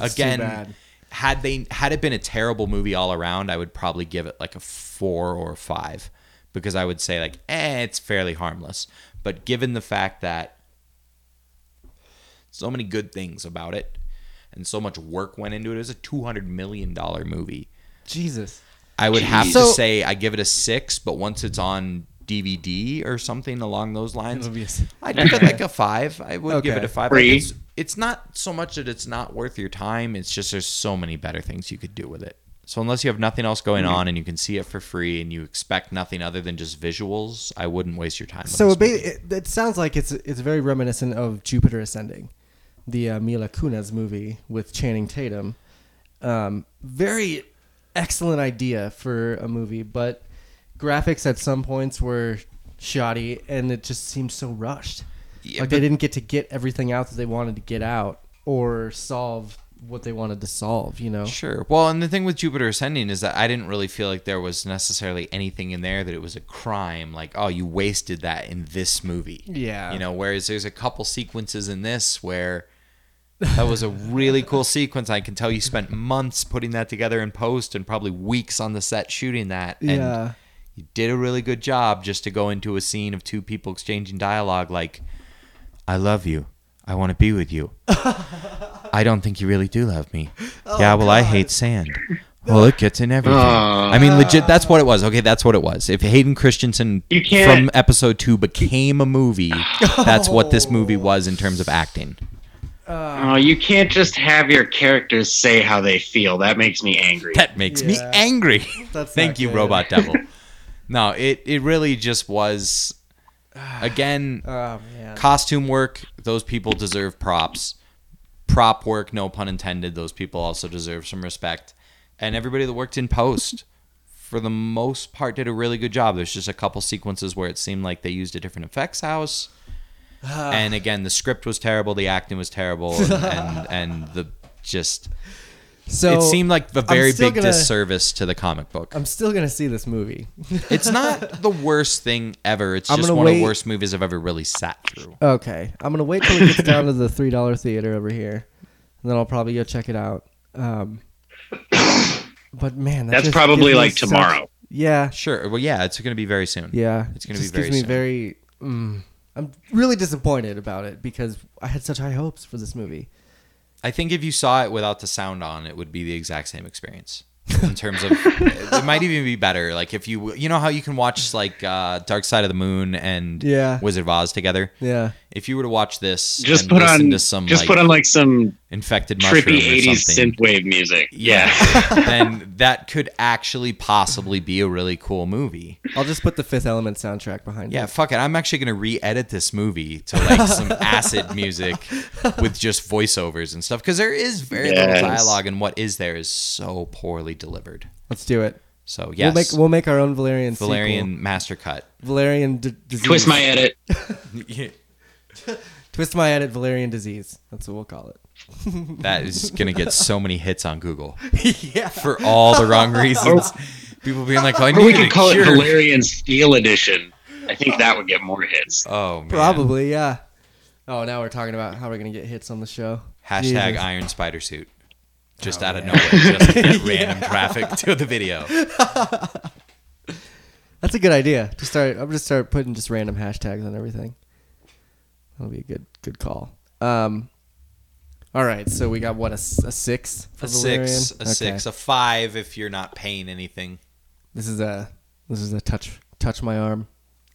That's again, too bad. had they had it been a terrible movie all around, I would probably give it like a four or a five because I would say like, eh, it's fairly harmless. But given the fact that so many good things about it and so much work went into it, it was a two hundred million dollar movie. Jesus. I would have So- to say I give it a six, but once it's on DVD or something along those lines, It'll be a s- I'd give it like a five. I would give it a five. Like it's, it's not so much that it's not worth your time. It's just there's so many better things you could do with it. So unless you have nothing else going Mm-hmm. on and you can see it for free and you expect nothing other than just visuals, I wouldn't waste your time. So it, ba- it, it sounds like it's it's very reminiscent of Jupiter Ascending, the uh, Mila Kunis movie with Channing Tatum. Um, very excellent idea for a movie, but graphics at some points were shoddy, and it just seemed so rushed. Yeah, like they didn't get to get everything out that they wanted to get out, or solve what they wanted to solve. You know. Sure. Well, and the thing with Jupiter Ascending is that I didn't really feel like there was necessarily anything in there that it was a crime. Like, oh, you wasted that in this movie. Yeah. You know, whereas there's a couple sequences in this where that was a really cool sequence. I can tell you spent months putting that together in post and probably weeks on the set shooting that. And Yeah. You did a really good job just to go into a scene of two people exchanging dialogue like, I love you. I want to be with you. I don't think you really do love me. Oh, yeah, well, I hate sand. Well, it gets in everything. I mean, legit, that's what it was. Okay, that's what it was. If Hayden Christensen from episode two became a movie, that's what this movie oh. was in terms of acting. Uh. Oh, you can't just have your characters say how they feel. That makes me angry. That makes me angry. That's Thank you, good. Robot Devil. No, it, it really just was, again, Oh costume work those people deserve props. Prop work no pun intended those people also deserve some respect. And everybody that worked in post for the most part did a really good job. There's just a couple sequences where it seemed like they used a different effects house. And again the script was terrible the acting was terrible and, and, and the just So it seemed like a I'm very big gonna- disservice to the comic book. I'm still gonna see this movie. It's not the worst thing ever. It's I'm just gonna one of the worst movies I've ever really sat through. Okay, I'm gonna wait till it gets down to the three dollar theater over here, and then I'll probably go check it out. Um, but man, that That's just probably gives me like such- tomorrow. Yeah, Sure. Well, yeah, it's going to be very soon. yeah. It's gonna It be very gives me soon. very. Mm, I'm really disappointed about it because I had such high hopes for this movie. I think if you saw it without the sound on, it would be the exact same experience. In terms of, it might even be better. Like if you, you know how you can watch like uh, Dark Side of the Moon and Yeah. Wizard of Oz together. Yeah, If you were to watch this, Just and put listen on to some just like, put on like some infected mushroom trippy '80s something, synthwave music. yeah, then that could actually possibly be a really cool movie. I'll just put the Fifth Element soundtrack behind it. Yeah, it. fuck it. I'm actually gonna re-edit this movie to like some acid music with just voiceovers and stuff because there is very Yes. little dialogue, and what is there is so poorly delivered. Let's do it. So We'll make we'll make our own Valerian. Valerian Master Cut. Valerian d- disease. Twist my edit. twist my edit. Valerian disease. That's what we'll call it. that is gonna get so many hits on Google yeah. for all the wrong reasons. People being like, "Oh, "I Or we could a call it. Valerian Steel Edition. I think that would get more hits. Oh, man. Probably, yeah. Oh, now we're talking about how we're gonna get hits on the show. Hashtag Jesus. Iron Spider Suit. Just Oh, out of nowhere, just to get random traffic to the video. That's a good idea. To start, I'm gonna start putting just random hashtags on everything. That'll be a good good call. Um, all right, so we got what a, s- a six for A Valerian? six, a Okay. six, a five if you're not paying anything. This is a this is a touch touch my arm.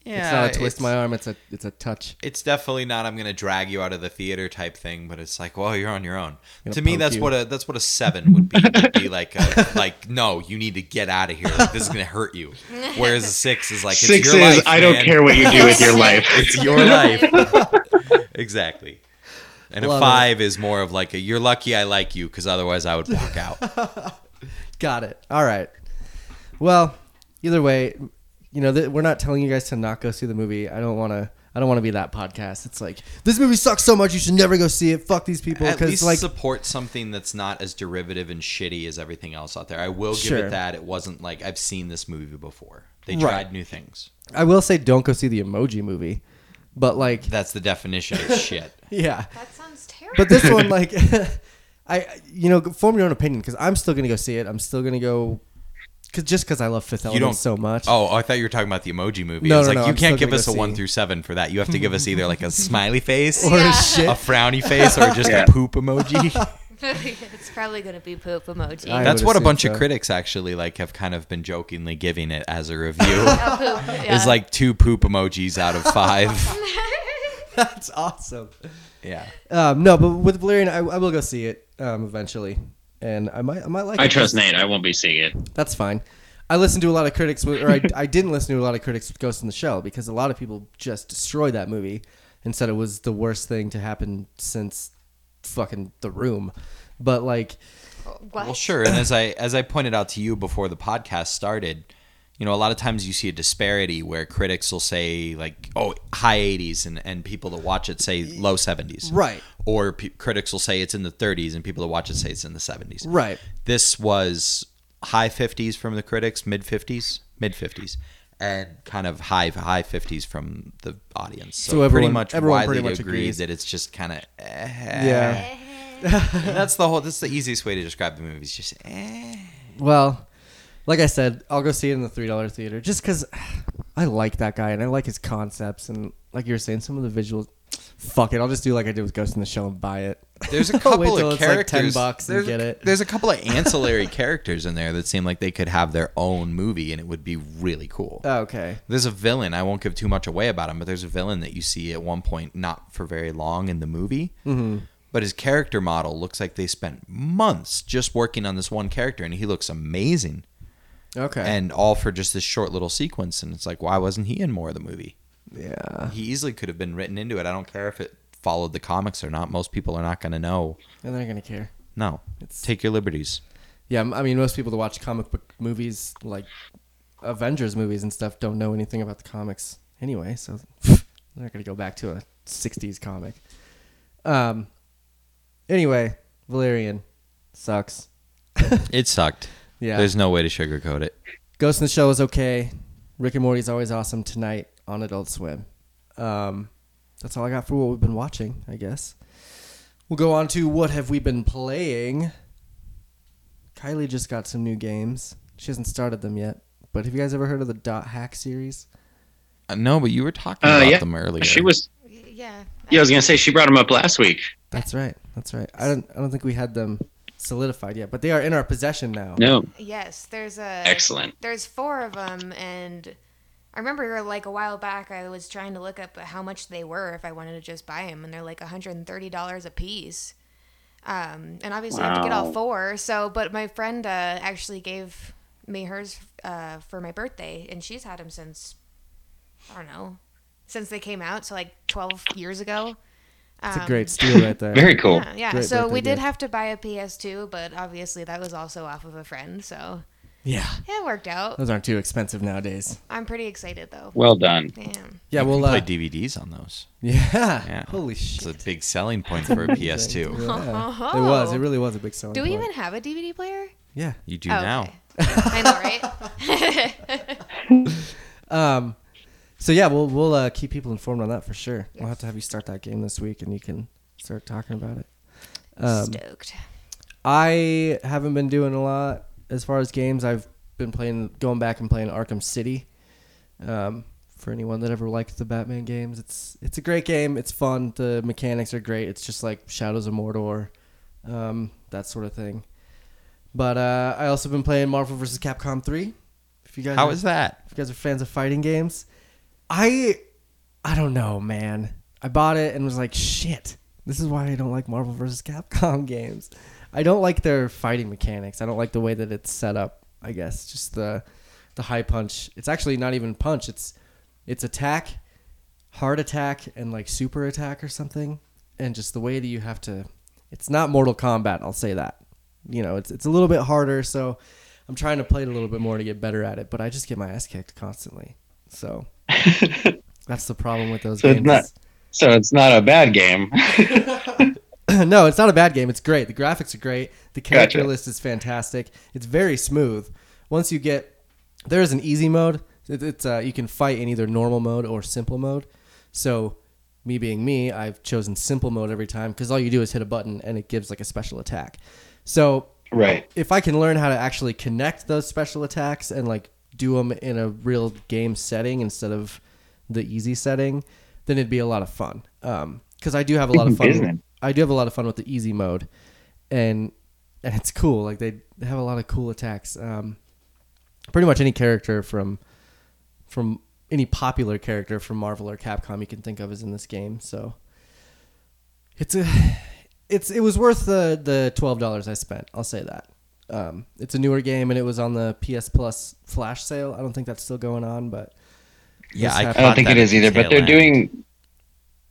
Yeah, it's not a twist my arm. It's a it's a touch. It's definitely not. I'm gonna drag you out of the theater type thing, but it's like, well, you're on your own. Gonna To me, poke that's you. what a that's what a seven would be. would be like, a, like, no, you need to get out of here. Like, this is gonna hurt you. Whereas a six is like, it's Six your is life, I don't man. care what you do with your life. It's your life. exactly. And a Love it. five is more of like a, you're lucky I like you because otherwise I would walk out. Got it. All right. Well, either way, you know, th- we're not telling you guys to not go see the movie. I don't want to. I don't want to be that podcast. It's like this movie sucks so much you should never go see it. Fuck these people At least like support something that's not as derivative and shitty as everything else out there. I will give Sure. it that. It wasn't like I've seen this movie before. They Right. tried new things. I will say don't go see the Emoji movie, but like That's the definition of shit. yeah. That sounds terrible. But this one like I you know form your own opinion because I'm still gonna go see it. I'm still gonna go because just because I love Fifth Element don't- so much. Oh, I thought you were talking about the emoji movie. No, I was no, like, no, you I'm can't still give gonna us a go one through seven for that. You have to give us either like a smiley face, or Yeah. a shit. a frowny face, or just Yeah. a poop emoji. it's probably gonna be poop emoji. I That's what a bunch so. of critics actually like have kind of been jokingly giving it as a review. Oh, poop. Yeah. Is like two poop emojis out of five. That's awesome. yeah. Um, no, but with Valerian, I, I will go see it um, eventually, and I might I might like. I it. trust Nate. I won't be seeing it. That's fine. I listened to a lot of critics, with- or I, I didn't listen to a lot of critics with Ghost in the Shell because a lot of people just destroyed that movie and said it was the worst thing to happen since fucking The Room. But like, What? Well, sure. And as I as I pointed out to you before the podcast started, you know, a lot of times you see a disparity where critics will say like, "Oh, high 80s," and and people that watch it say low 70s. Right. Or pe critics will say it's in the 30s, and people that watch it say it's in the 70s. right? This was high 50s from the critics, mid 50s, mid 50s. And kind of high high fifties from the audience, so, So everyone- pretty much everyone widely pretty much agreed agrees. that it's just kind of Yeah. And that's the whole. That's the easiest way to describe the movie. It's just eh. Well, like I said, I'll go see it in the three dollar theater just because I like that guy and I like his concepts and like you were saying, some of the visuals. Fuck it, I'll just do like I did with Ghost in the Shell and buy it. There's a couple of it's like characters. 10 bucks and get a, it. there's a couple of ancillary characters in there that seem like they could have their own movie and it would be really cool. Oh, okay. There's a villain. I won't give too much away about him, but there's a villain that you see at one point, not for very long in the movie. Mm-hmm. But his character model looks like they spent months just working on this one character, and he looks amazing. Okay. And all for just this short little sequence. And it's like, why wasn't he in more of the movie? yeah. He easily could have been written into it. I don't care if it followed the comics or not. Most people are not going to know. And they're not gonna care. No, It's- take your liberties. Yeah, I mean, most people that watch comic book movies, like Avengers movies and stuff, don't know anything about the comics anyway. So they're not gonna go back to a '60s comic. Um. Anyway, Valerian, Sucks. It sucked. Yeah. There's no way to sugarcoat it. Ghost in the Shell is okay. Rick and Morty's always awesome tonight on Adult Swim. Um, that's all I got for what we've been watching, I guess. We'll go on to what have we been playing. Kylie just got some new games. She hasn't started them yet. But have you guys ever heard of the Dot Hack series? Uh, no, but you were talking Uh, about yeah. them earlier. She was. Yeah. Yeah, I was gonna say she brought them up last week. That's right. That's right. I don't. I don't think we had them solidified yet, but they are in our possession now. No, Yes, there's a excellent. There's four of them, and I remember like a while back I was trying to look up how much they were if I wanted to just buy them, and they're like 130 dollars a piece. Um, and obviously I have to get all four. So, but my friend uh, actually gave me hers uh, for my birthday, and she's had them since I don't know, since they came out, so like 12 years ago. It's a Um, great steal right there. Very cool. Yeah, yeah. So birthday we did gift. have to buy a PS2, but obviously that was also off of a friend, so yeah. yeah, it worked out. Those aren't too expensive nowadays. I'm pretty excited though. Well done. Damn. Yeah, we'll can uh, play DVDs on those. Yeah. Yeah. Holy It's shit. a big selling point for a PS2. Yeah. It was. It really was a big selling point. Do we point. even have a DVD player? Yeah. You do Oh, now. okay. I know, right? Um. So yeah, we'll we'll uh, keep people informed on that for sure. We'll have to have you start that game this week, and you can start talking about it. Um, Stoked. I haven't been doing a lot as far as games. I've been playing, going back and playing Arkham City. Um, for anyone that ever liked the Batman games, it's it's a great game. It's fun. The mechanics are great. It's just like Shadows of Mordor, um, that sort of thing. But uh, I also been playing Marvel vs. Capcom 3. If you guys How are- is that? if you guys are fans of fighting games, I I don't know, man. I bought it and was like, shit. This is why I don't like Marvel vs. Capcom games. I don't like their fighting mechanics. I don't like the way that it's set up. I guess just the the high punch. It's actually not even punch. It's it's attack, hard attack, and like super attack or something. And just the way that you have to. It's not Mortal Kombat. I'll say that. You know, it's it's a little bit harder. So I'm trying to play it a little bit more to get better at it. But I just get my ass kicked constantly. So that's the problem with those So it's games. not- So it's not a bad game. no, it's not a bad game. It's great. The graphics are great. The character Gotcha. list is fantastic. It's very smooth. Once you get there is an easy mode. It, it's uh, you can fight in either normal mode or simple mode. So me being me, I've chosen simple mode every time because all you do is hit a button and it gives like a special attack. So right. if I can learn how to actually connect those special attacks and like do them in a real game setting instead of the easy setting, then it'd be a lot of fun. Um, because I do have a lot of fun. Business. I do have a lot of fun with the easy mode, and and it's cool. Like they, they have a lot of cool attacks. Um, pretty much any character from from any popular character from Marvel or Capcom you can think of is in this game. So it's a it's it was worth the the twelve dollars I spent. I'll say that. Um, it's a newer game and it was on the PS Plus flash sale. I don't think that's still going on, but Yeah, I, I don't think that it at is the either, but they're end. doing.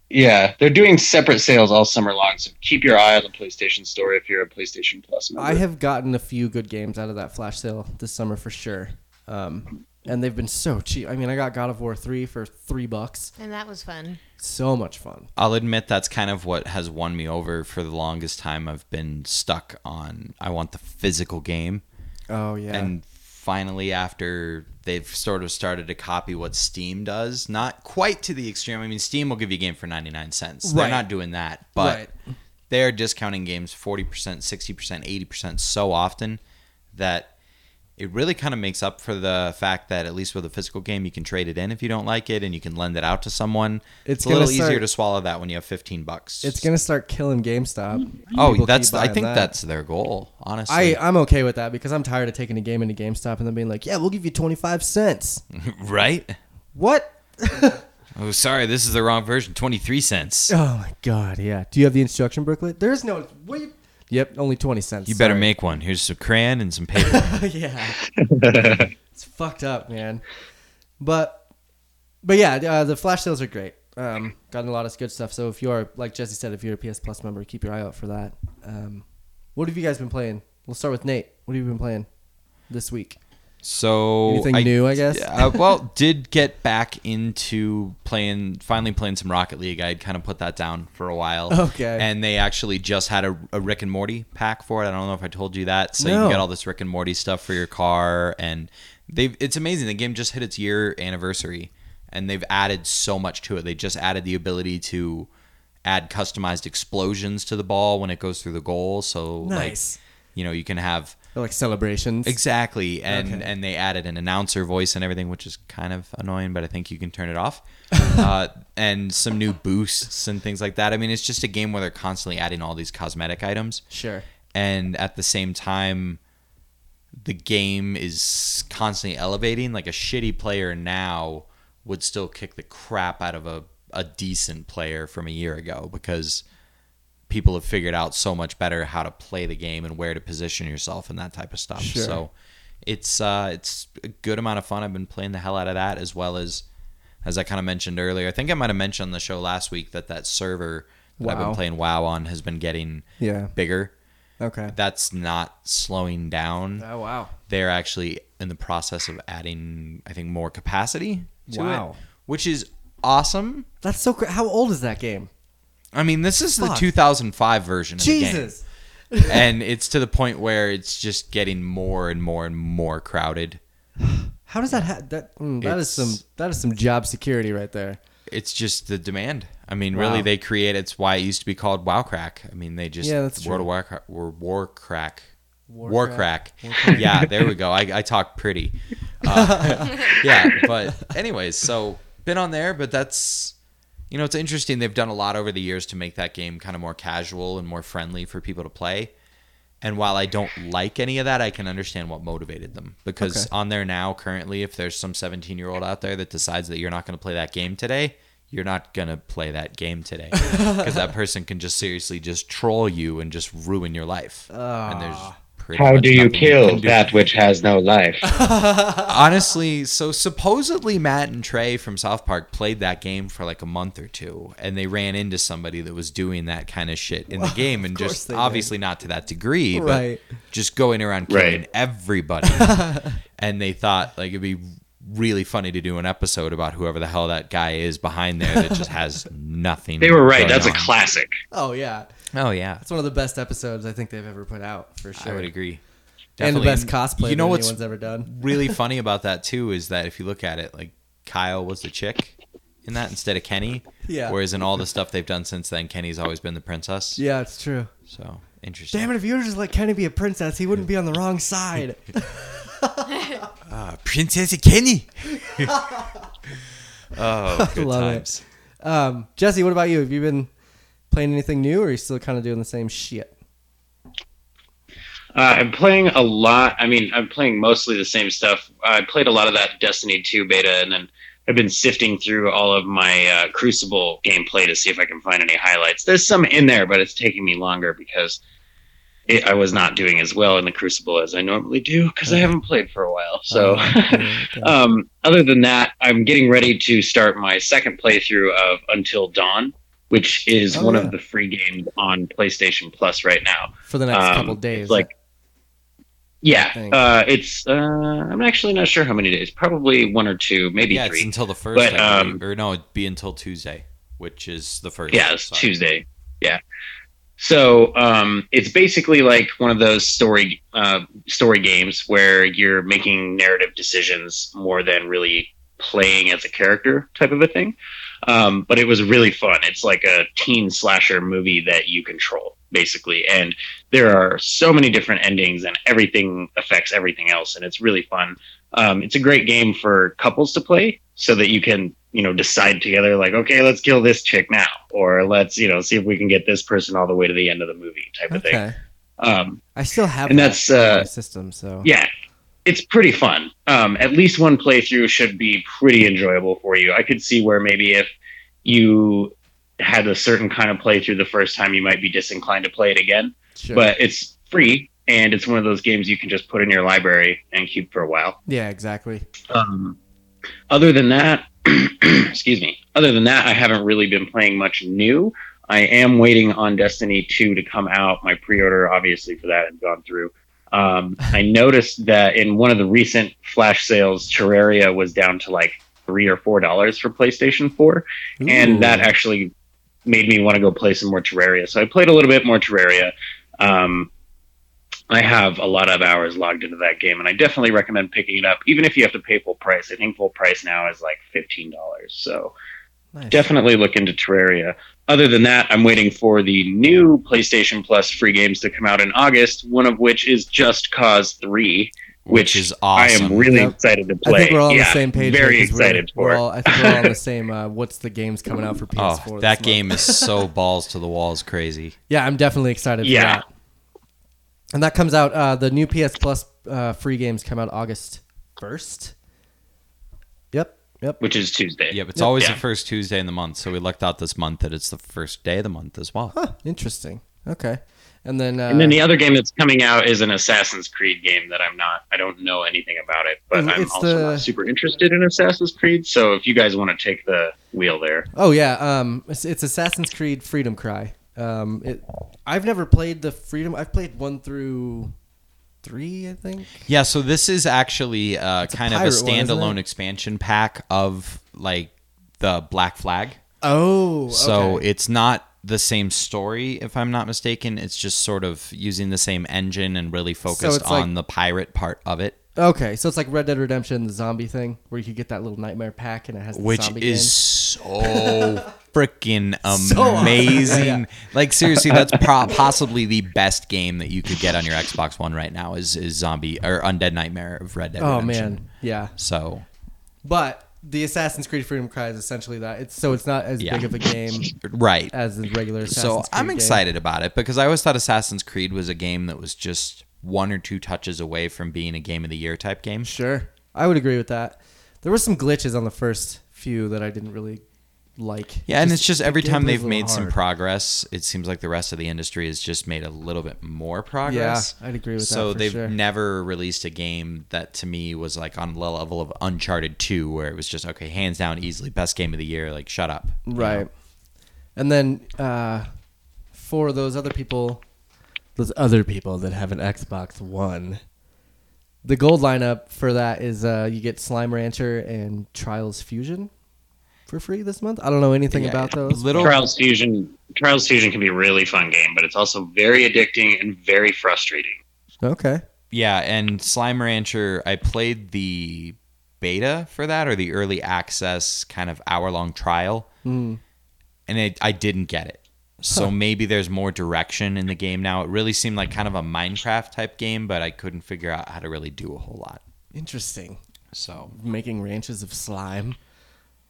Yeah, they're doing separate sales all summer long. So keep your eye on the PlayStation Store if you're a PlayStation Plus member. I have gotten a few good games out of that flash sale this summer for sure. Um, and they've been so cheap. I mean, I got God of War three for three bucks. And that was fun. So much fun. I'll admit that's kind of what has won me over for the longest time. I've been stuck on I want the physical game. Oh yeah. And finally, after they've sort of started to copy what Steam does, not quite to the extreme. I mean, Steam will give you a game for 99 cents. They're not doing that. But Right. they're discounting games 40%, 60%, 80% so often that it really kind of makes up for the fact that at least with a physical game, you can trade it in if you don't like it and you can lend it out to someone. It's It's, a little start- easier to swallow that when you have 15 bucks. it's gonna start killing GameStop. Mm-hmm. Oh, People that's keep I think that. that's their goal, honestly. I I'm okay with that because I'm tired of taking a game into GameStop and then being like, yeah, we'll give you twenty five cents. right? What? Oh, sorry, this is the wrong version. 23 cents. Oh my god, yeah. Do you have the instruction booklet? There's no. What? You, yep, only twenty cents. You better Sorry. make one. Here's some crayon and some paper. yeah. it's fucked up, man. But but yeah, uh, the flash sales are great. Um, gotten a lot of good stuff. So if you're like Jesse said, if you're a PS Plus member, keep your eye out for that. Um, what have you guys been playing? We'll start with Nate. What have you been playing this week? So Anything new, I guess? uh, well, did get back into playing, finally playing some Rocket League. I had kind of put that down for a while. Okay. And they actually just had a, a Rick and Morty pack for it. I don't know if I told you that. So you No. can get all this Rick and Morty stuff for your car, and they've it's amazing. The game just hit its year anniversary, and they've added so much to it. They just added the ability to add customized explosions to the ball when it goes through the goal. So Nice. like, you know, you can have They're like celebrations. Exactly, and Okay. and they added an announcer voice and everything, which is kind of annoying, but I think you can turn it off. uh, and some new boosts and things like that. I mean, it's just a game where they're constantly adding all these cosmetic items, Sure. and at the same time, the game is constantly elevating. Like a shitty player now would still kick the crap out of a a decent player from a year ago because people have figured out so much better how to play the game and where to position yourself and that type of stuff. Sure. So it's uh, it's a good amount of fun. I've been playing the hell out of that as well as as I kind of mentioned earlier. I think I might have mentioned on the show last week that that server that I've been playing WoW on has been getting Yeah. bigger. Okay. That's not slowing down. Oh wow. They're actually in the process of adding, I think, more capacity to Wow. it, which is awesome. That's so. Cra- How old is that game? I mean, this is the 2005 version of Jesus. the game, and it's to the point where it's just getting more and more and more crowded. How does that ha- that mm, that is some that is some job security right there. It's just the demand. I mean, Wow. really, they create. It's why it used to be called WoW Crack. I mean, they just Yeah, that's World true. of Warcraft, War, War Crack. War War Crack. crack. yeah, there we go. I, I talk pretty. Uh, yeah, but anyways, so been on there, but that's you know it's interesting. They've done a lot over the years to make that game kind of more casual and more friendly for people to play. And while I don't like any of that, I can understand what motivated them because Okay. on there now, currently, if there's some 17 year old out there that decides that you're not going to play that game today, you're not going to play that game today because that person can just seriously just troll you and just ruin your life. and there's ah. Pretty How much do you kill can do. that which has no life? Honestly, so supposedly Matt and Trey from South Park played that game for like a month or two, and they ran into somebody that was doing that kind of shit in the game, and just they did. obviously not to that degree, Right. but just going around killing Right. everybody. and they thought like it'd be really funny to do an episode about whoever the hell that guy is behind there that just has nothing. They were right. going That's a classic. Oh yeah, Oh yeah, that's one of the best episodes I think they've ever put out for sure. I would agree. And the best cosplay You know what's anyone's ever done. really funny about that too is that if you look at it, like Kyle was the chick in that instead of Kenny. Yeah. Whereas in all the stuff they've done since then, Kenny's always been the princess. Yeah, it's true. So interesting. Damn it! If you were just let Kenny be a princess, he wouldn't be on the wrong side. Ah, Princess Kenny. oh, good times. Um, Jesse, what about you? Have you been playing anything new, or are you still kind of doing the same shit? Uh, I'm playing a lot. I mean, I'm playing mostly the same stuff. I played a lot of that Destiny 2 beta, and then I've been sifting through all of my uh, Crucible gameplay to see if I can find any highlights. There's some in there, but it's taking me longer because it, I was not doing as well in the Crucible as I normally do because I haven't played for a while. So, um, other than that, I'm getting ready to start my second playthrough of Until Dawn, which is Oh, one yeah. of the free games on PlayStation Plus right now. for the next Um, couple days. it's like yeah uh it's uh i'm actually not sure how many days probably one or two maybe Yeah, it's until the first, But, um, or no, it'd be until Tuesday, which is the first. yeah it's Sorry. tuesday yeah so um it's basically like one of those story uh story games where you're making narrative decisions more than really playing as a character type of a thing um but it was really fun. It's like a teen slasher movie that you control basically. And there are so many different endings and everything affects everything else and it's really fun. Um, it's a great game for couples to play so that you can you know decide together like okay let's kill this chick now or let's you know see if we can get this person all the way to the end of the movie type of thing. Um, I still have and that that's, uh, system. So. yeah it's pretty fun um, at least one playthrough should be pretty enjoyable for you i could see where maybe if you had a certain kind of playthrough the first time you might be disinclined to play it again sure. but it's free and it's one of those games you can just put in your library and keep for a while yeah, exactly. um, other than that, excuse me. Other than that, I haven't really been playing much new. I am waiting on Destiny 2 to come out. My pre-order, obviously, for that had gone through. Um, I noticed that in one of the recent flash sales, Terraria was down to like three or four dollars for PlayStation 4, Ooh. and that actually made me want to go play some more Terraria. So I played a little bit more Terraria. Um, I have a lot of hours logged into that game, and I definitely recommend picking it up, even if you have to pay full price. I think full price now is like fifteen dollars. So Nice. definitely look into Terraria. Other than that, I'm waiting for the new PlayStation Plus free games to come out in August. One of which is Just Cause Three, Which which, is awesome. I am really Yep. excited to play. I think we're all on the same page. here Very 'cause we're- excited we're for all- I think we're all on the same. Uh, what's the games coming out for PS4? Oh, this that month. game is so balls to the walls crazy. Yeah, I'm definitely excited Yeah. for that. And that comes out. Uh, the new PS Plus uh, free games come out August first. Yep. Yep. Which is Tuesday. Yep, it's always Yeah. the first Tuesday in the month, so we lucked out this month that it's the first day of the month as well. Huh, interesting. Okay. And then. Uh, And then the other game that's coming out is an Assassin's Creed game that I'm not, I don't know anything about it, but I'm also the- not super interested in Assassin's Creed. So if you guys want to take the wheel there, Oh yeah, um, it's, it's Assassin's Creed Freedom Cry. Um, it, I've never played the Freedom. I've played one through three, I think. Yeah, so this is actually uh, a kind of a pirate one, standalone expansion pack of like the Black Flag. Oh, So okay. it's not the same story, if I'm not mistaken. It's just sort of using the same engine and really focused like- on the pirate part of it, okay, so it's like Red Dead Redemption, the zombie thing, where you could get that little nightmare pack and it has the which zombie is so freaking So amazing. Yeah, yeah. Like seriously, that's pro- possibly the best game that you could get on your Xbox One right now. Is is Zombie or Undead Nightmare of Red Dead game. Oh Redemption. man, yeah. So But the Assassin's Creed Freedom Cry is essentially that. It's so it's not as Yeah. big of a game right. as the regular. Assassin's so Creed I'm game. excited about it because I always thought Assassin's Creed was a game that was just one or two touches away from being a game of the year type game. Sure, I would agree with that. There were some glitches on the first few that I didn't really like. Yeah, and it's just the every time they've made some progress, it seems like the rest of the industry has just made a little bit more progress. Yeah, I'd agree with that so they've sure. never released a game that to me was like on the level of Uncharted 2 where it was just okay, hands down easily best game of the year, like shut up. Right. know? And then uh, for those other people, those other people that have an Xbox One, the gold lineup for that is uh, you get Slime Rancher and Trials Fusion for free this month. I don't know anything Yeah, about those. Little Trials Fusion, Trials Fusion can be a really fun game, but it's also very addicting and very frustrating. Okay. Yeah, and Slime Rancher, I played the beta for that or the early access kind of hour long trial, Mm. and it, I didn't get it. So maybe there's more direction in the game now. It really seemed like kind of a Minecraft type game, but I couldn't figure out how to really do a whole lot. Interesting. So Making ranches of slime.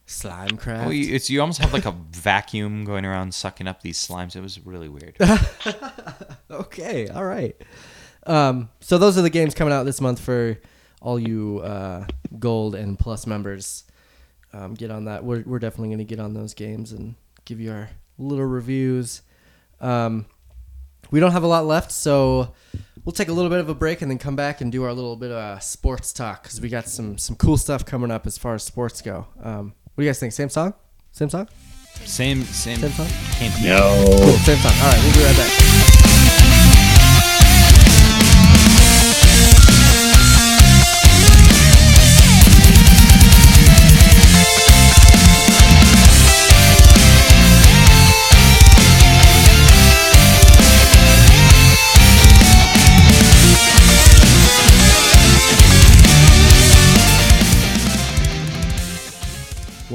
Slime craft. well, you, it's you almost have like a vacuum going around sucking up these slimes. It was really weird. Okay, all right. Um, so those are the games coming out this month for all you uh, gold and plus members. Um, get on that. We're, we're definitely going to get on those games and give you our little reviews. Um, we don't have a lot left, so we'll take a little bit of a break and then come back and do our little bit of uh, sports talk because we got some some cool stuff coming up as far as sports go. Um, what do you guys think? Same song? Same song? Same, same. Same song? Can't be. No. Cool, same song. All right, we'll be right back.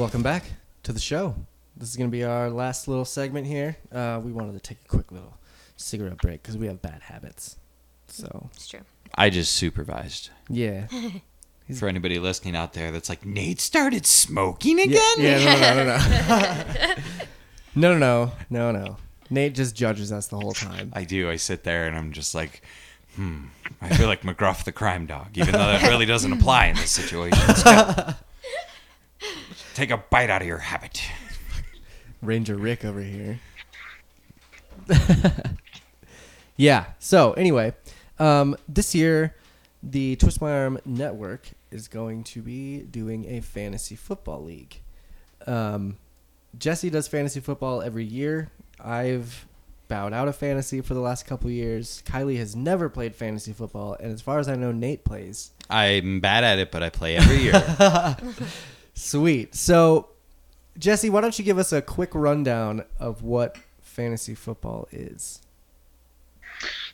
Welcome back to the show. This is going to be our last little segment here. Uh, we wanted to take a quick little cigarette break because we have bad habits. So, It's true. I just supervised. yeah. For anybody listening out there that's like, Nate started smoking Yeah, again? yeah, no, no, no, no. no, no, no, no, no. Nate just judges us the whole time. I do. I sit there and I'm just like, hmm. I feel like McGruff the crime dog, even though that really doesn't apply in this situation. Still. Take a bite out of your habit. Ranger Rick over here. yeah. So anyway, um, this year, the Twist My Arm Network is going to be doing a fantasy football league. Um, Jesse does fantasy football every year. I've bowed out of fantasy for the last couple years. Kylie has never played fantasy football, and as far as I know, Nate plays. I'm bad at it, but I play every year. Sweet. So, Jesse, why don't you give us a quick rundown of what fantasy football is?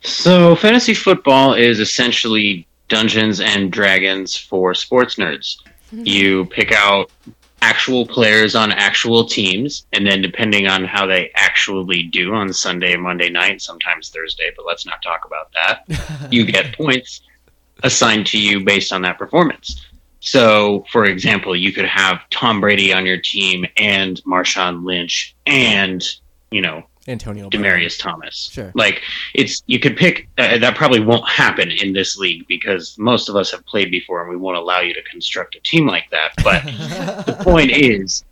So, fantasy football is essentially Dungeons and Dragons for sports nerds. Hmm. You pick out actual players on actual teams, and then depending on how they actually do on Sunday Monday night, sometimes Thursday, but let's not talk about that, you get points assigned to you based on that performance. So, for example, you could have Tom Brady on your team and Marshawn Lynch and, you know, Antonio Brown. Demaryius Thomas. Sure. Like it's you could pick uh, that probably won't happen in this league because most of us have played before and we won't allow you to construct a team like that. But the point is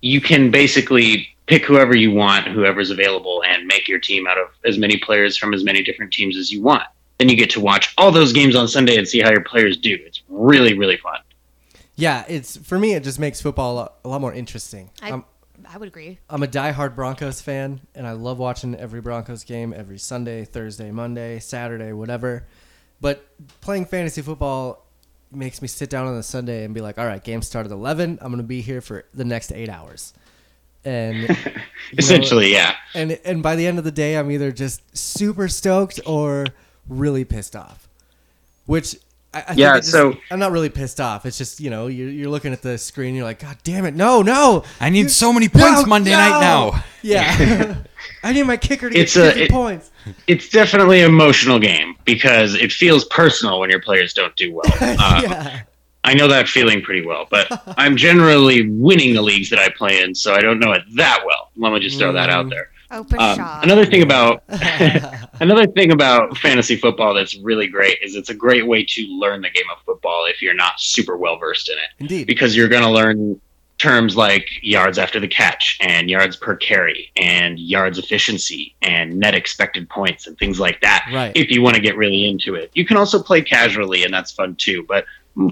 you can basically pick whoever you want, whoever's available and make your team out of as many players from as many different teams as you want. Then you get to watch all those games on Sunday and see how your players do. It's really really fun. Yeah, it's for me. It just makes football a lot, a lot more interesting. I, I'm, I would agree. I'm a diehard Broncos fan, and I love watching every Broncos game every Sunday, Thursday, Monday, Saturday, whatever. But playing fantasy football makes me sit down on a Sunday and be like, "All right, game started at 11. I'm going to be here for the next eight hours." And you know, Essentially, yeah. and and by the end of the day, I'm either just super stoked or really pissed off. Which I, I think Yeah, it just- so- I'm not really pissed off. It's just you know you're, you're looking at the screen, you're like, God damn it, no, no, I need so many points no, Monday no!" night now. Yeah, I need my kicker to get It's a- 50 it- points. It's definitely an emotional game because it feels personal when your players don't do well. Uh, yeah, I know that feeling pretty well, but I'm generally winning the leagues that I play in, so I don't know it that well. Let me just throw that out there. Open Um, shop. another thing about another thing about fantasy football that's really great is it's a great way to learn the game of football if you're not super well versed in it indeed. because you're going to learn terms like yards after the catch and yards per carry and yards efficiency and net expected points and things like that Right. if you want to get really into it. You can also play casually and that's fun too, but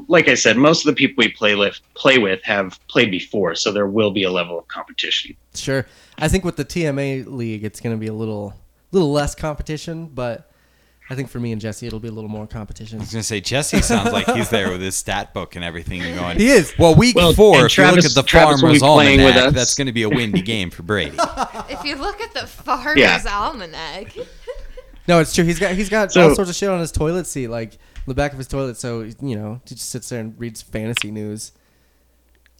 like I said, most of the people we play with play with have played before, so there will be a level of competition. Sure. I think with the TMA league, it's going to be a little little less competition, but I think for me and Jesse, it'll be a little more competition. I was gonna say Jesse sounds like he's there with his stat book and everything and going. He is. Well, week Well, four, and if you look at the Travis will be Farmer's playing with Almanac, that's going to be a windy game for Brady. if you look at the Farmer's Yeah. Almanac, No, it's true. He's got he's got So- all sorts of shit on his toilet seat, like the back of his toilet. So you know, he just sits there and reads fantasy news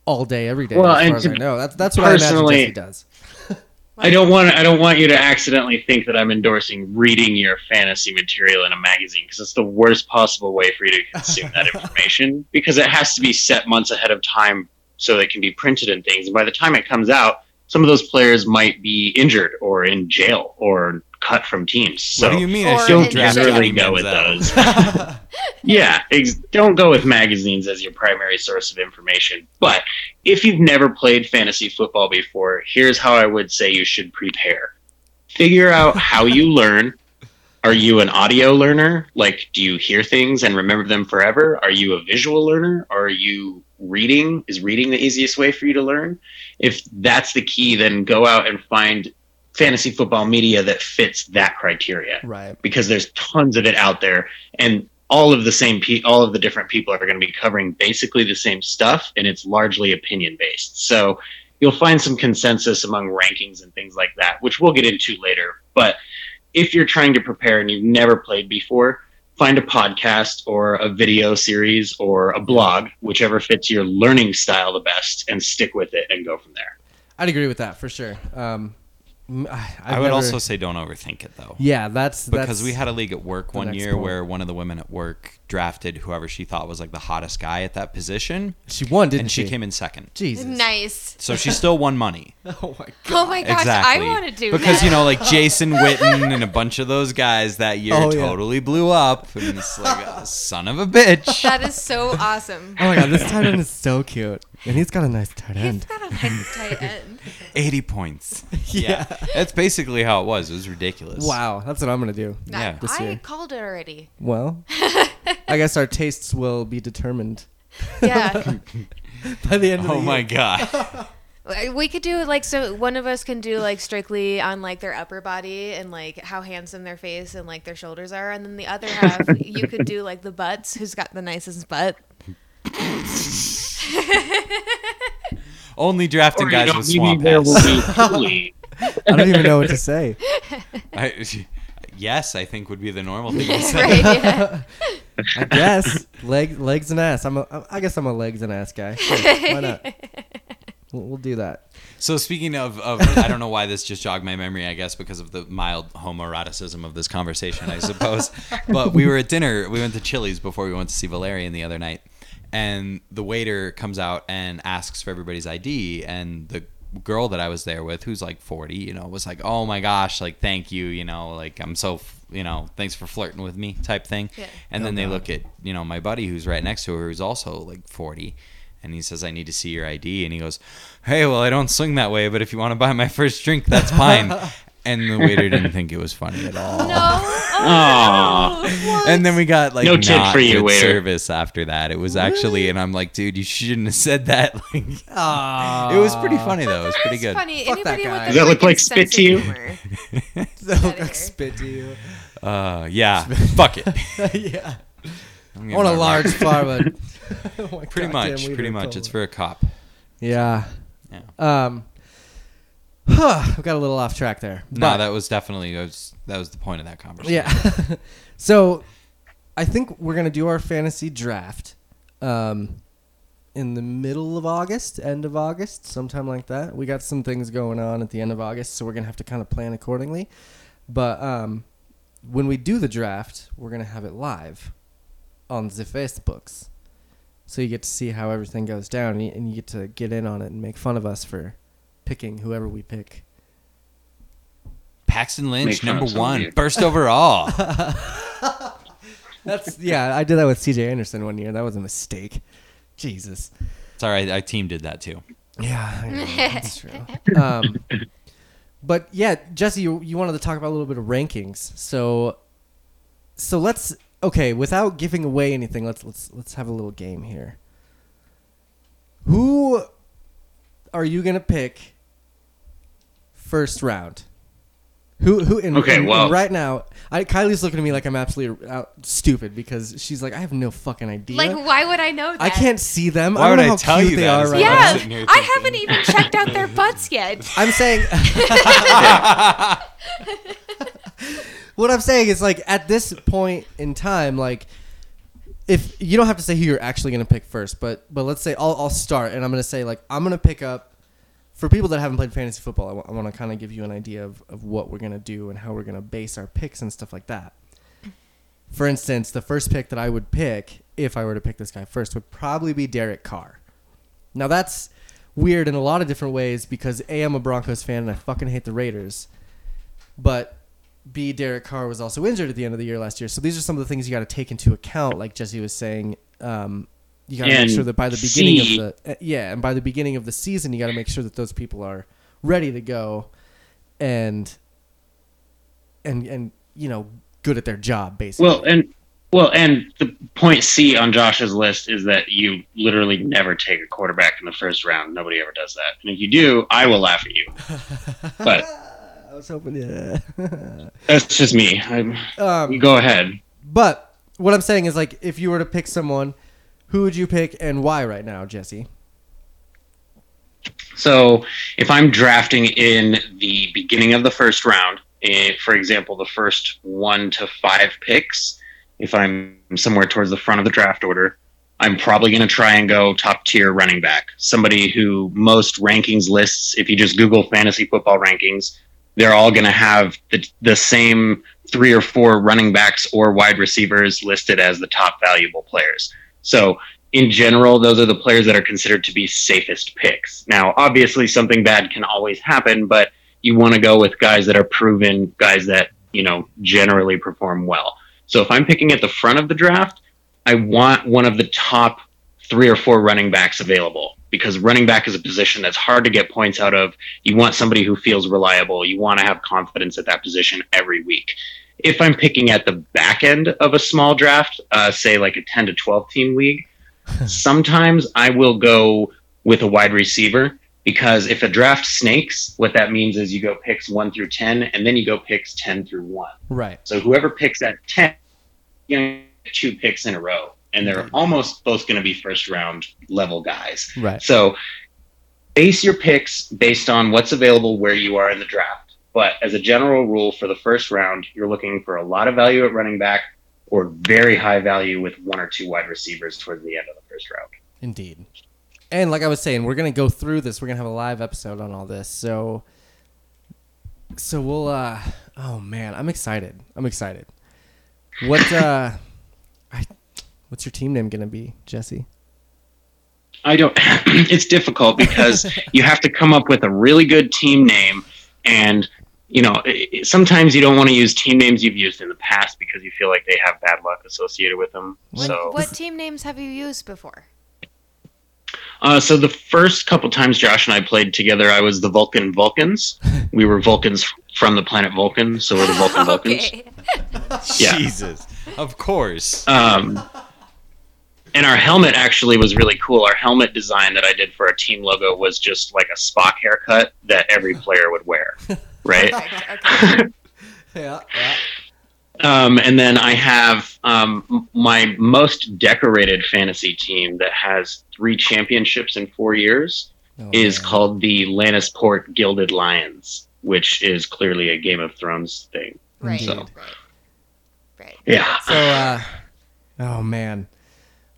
all day, every day. Well, as and far as I know, that's that's what I imagine Jesse does. I don't want I don't want you to accidentally think that I'm endorsing reading your fantasy material in a magazine because it's the worst possible way for you to consume that information because it has to be set months ahead of time so that it can be printed and things. And by the time it comes out, some of those players might be injured or in jail or cut from teams. So what do you mean? I don't shouldn't in draft jail. generally go with Manziel? those. yeah, ex- don't go with magazines as your primary source of information. But if you've never played fantasy football before, here's how I would say you should prepare. Figure out how you learn. Are you an audio learner? Like, do you hear things and remember them forever? Are you a visual learner? Are you reading? Is reading the easiest way for you to learn? If that's the key, then go out and find fantasy football media that fits that criteria Right. because there's tons of it out there and all of the same pe- all of the different people are going to be covering basically the same stuff and it's largely opinion based so you'll find some consensus among rankings and things like that which we'll get into later but if you're trying to prepare and you've never played before find a podcast or a video series or a blog whichever fits your learning style the best and stick with it and go from there I'd agree with that for sure. Um, m- I, I've I would never- also say don't overthink it though. yeah, that's Because that's, we had a league at work one year point. where one of the women at work drafted whoever she thought was like the hottest guy at that position, she won, didn't and she? she came in second. Jesus. nice. So she still won money. Oh my god. Oh my gosh, exactly. I want to do that. because that. you know, like Jason Witten and a bunch of those guys that year Oh, yeah. totally blew up, and it's like a ah, son of a bitch. that is so awesome. Oh my god, this tight end is so cute, and he's got a nice tight He's end. got a nice tight end. Eighty points. Yeah. that's basically how it was. It was ridiculous. Wow, that's what I'm gonna do. Yeah. This I year. called it already. Well, I guess our tastes will be determined Yeah. by the end of the Oh year. my god. We could do like so. One of us can do like strictly on like their upper body and like how handsome their face and like their shoulders are, and then the other half you could do like the butts. Who's got the nicest butt? Only drafting Or, guys with maybe swamp there ass. will be Julie. I don't even know what to say. I, yes, I think would be the normal thing to say. right? Yeah. I guess legs, legs and ass. I'm a. I guess I'm a legs and ass guy. Sure, why not? We'll, we'll do that. So speaking of, of I don't know why this just jogged my memory. I guess because of the mild homoeroticism of this conversation, I suppose. but we were at dinner. We went to Chili's before we went to see Valerian the other night, and the waiter comes out and asks for everybody's ID, and the girl that I was there with, who's like 40, you know, was like, "Oh my gosh, like thank you, you know, like I'm so, you know, thanks for flirting with me," type thing. Yeah. And then Oh, they God. look at, you know, my buddy who's right next to her, who's also like 40, and he says, "I need to see your ID," and he goes, "Hey, well, I don't swing that way, but if you want to buy my first drink, that's fine." and the waiter didn't think it was funny at all. No. Aw. Oh, And then we got like No tip not for you, good waiter. service after that. It was actually, and I'm like, dude, you shouldn't have said that. Like, Ah, it was pretty funny though. It was pretty good. funny. Fuck that guy. Does that look like spit to you? of. That look like spit to you. Uh, yeah, fuck it. yeah. I'm I getting want a large mark. farm. Oh Pretty much, pretty much. told It's for a cop. Yeah. Yeah. Um. Huh, we got a little off track there. No, But- that was definitely that was, that was the point of that conversation. Yeah. so, I think we're gonna do our fantasy draft, um, in the middle of August, end of August, sometime like that. We got some things going on at the end of August, so we're gonna have to kind of plan accordingly. But um, when we do the draft, we're gonna have it live on the Facebooks, so you get to see how everything goes down, and you, and you get to get in on it and make fun of us for picking whoever we pick. Paxton Make Lynch, fun of number somebody. one, first overall. That's yeah. I did that with C.J. Anderson one year. That was a mistake. Jesus. Sorry, all right. Our team did that too. Yeah, I know, that's true. Um, but yeah, Jesse, you, you wanted to talk about a little bit of rankings. So, so let's okay. Without giving away anything, let's let's let's have a little game here. Who are you gonna pick first round? Who who? And, Okay, and- and well- right now, I, Kylie's looking at me like I'm absolutely out, stupid because she's like, I have no fucking idea. Like, why would I know that? I can't see them. Why I don't would know I how tell cute you they that are right what I'm Yeah, I haven't even checked out their butts yet. I'm saying what I'm saying is like at this point in time, like if you don't have to say who you're actually gonna pick first, but but let's say I'll I'll start and I'm gonna say like I'm gonna pick up for people that haven't played fantasy football. I want to kind of give you an idea of of what we're gonna do and how we're gonna base our picks and stuff like that. For instance, the first pick that I would pick if I were to pick this guy first would probably be Derek Carr. Now that's weird in a lot of different ways because A, I'm a Broncos fan and I fucking hate the Raiders. But B, Derek Carr was also injured at the end of the year last year. So these are some of the things you got to take into account. Like Jesse was saying, um, you got to make sure that by the beginning C- of the uh, yeah, and by the beginning of the season, you got to make sure that those people are ready to go, and and and you know good at their job basically. Well, and well, and the point C on Josh's list is that you literally never take a quarterback in the first round. Nobody ever does that. And if you do, I will laugh at you. But I was hoping, yeah. that's just me. I'm, um, go ahead. But what I'm saying is, like, if you were to pick someone, who would you pick and why right now, Jesse? So if I'm drafting in the beginning of the first round, eh, for example, the first one to five picks, if I'm somewhere towards the front of the draft order, I'm probably going to try and go top tier running back. Somebody who most rankings lists, if you just Google fantasy football rankings, they're all going to have the, the same three or four running backs or wide receivers listed as the top valuable players. So in general, those are the players that are considered to be safest picks. Now, obviously, something bad can always happen, but you want to go with guys that are proven, guys that, you know, generally perform well. So if I'm picking at the front of the draft, I want one of the top three or four running backs available because running back is a position that's hard to get points out of. You want somebody who feels reliable. You want to have confidence at that position every week. If I'm picking at the back end of a small draft, uh, say like a 10 to 12 team league, sometimes I will go with a wide receiver because if a draft snakes, what that means is you go picks one through 10, and then you go picks 10 through one. Right. So whoever picks at 10, you know, two picks in a row, and they're almost both going to be first round level guys. Right. So base your picks based on what's available where you are in the draft. But as a general rule, for the first round, you're looking for a lot of value at running back or very high value with one or two wide receivers towards the end of the first round. Indeed. And like I was saying, we're gonna go through this. We're gonna have a live episode on all this. So, so we'll. uh Oh man, I'm excited. I'm excited. What? uh What's your team name gonna be, Jesse? I don't. it's difficult because you have to come up with a really good team name, and you know sometimes you don't want to use team names you've used in the past because you feel like they have bad luck associated with them. What, so, what team names have you used before? uh, so the first couple times Josh and I played together, I was the Vulcan Vulcans. we were Vulcans from the planet Vulcan, so we're the Vulcan Vulcans. okay. Yeah. Jesus. Of course. Um, and our helmet actually was really cool. Our helmet design that I did for our team logo was just like a Spock haircut that every player would wear, right? Yeah. yeah. Um, and then I have um, my most decorated fantasy team that has three championships in four years Oh, is man. called the Lannisport Gilded Lions, which is clearly a Game of Thrones thing. Right. Indeed. Right. Right. Yeah. So, uh, oh man,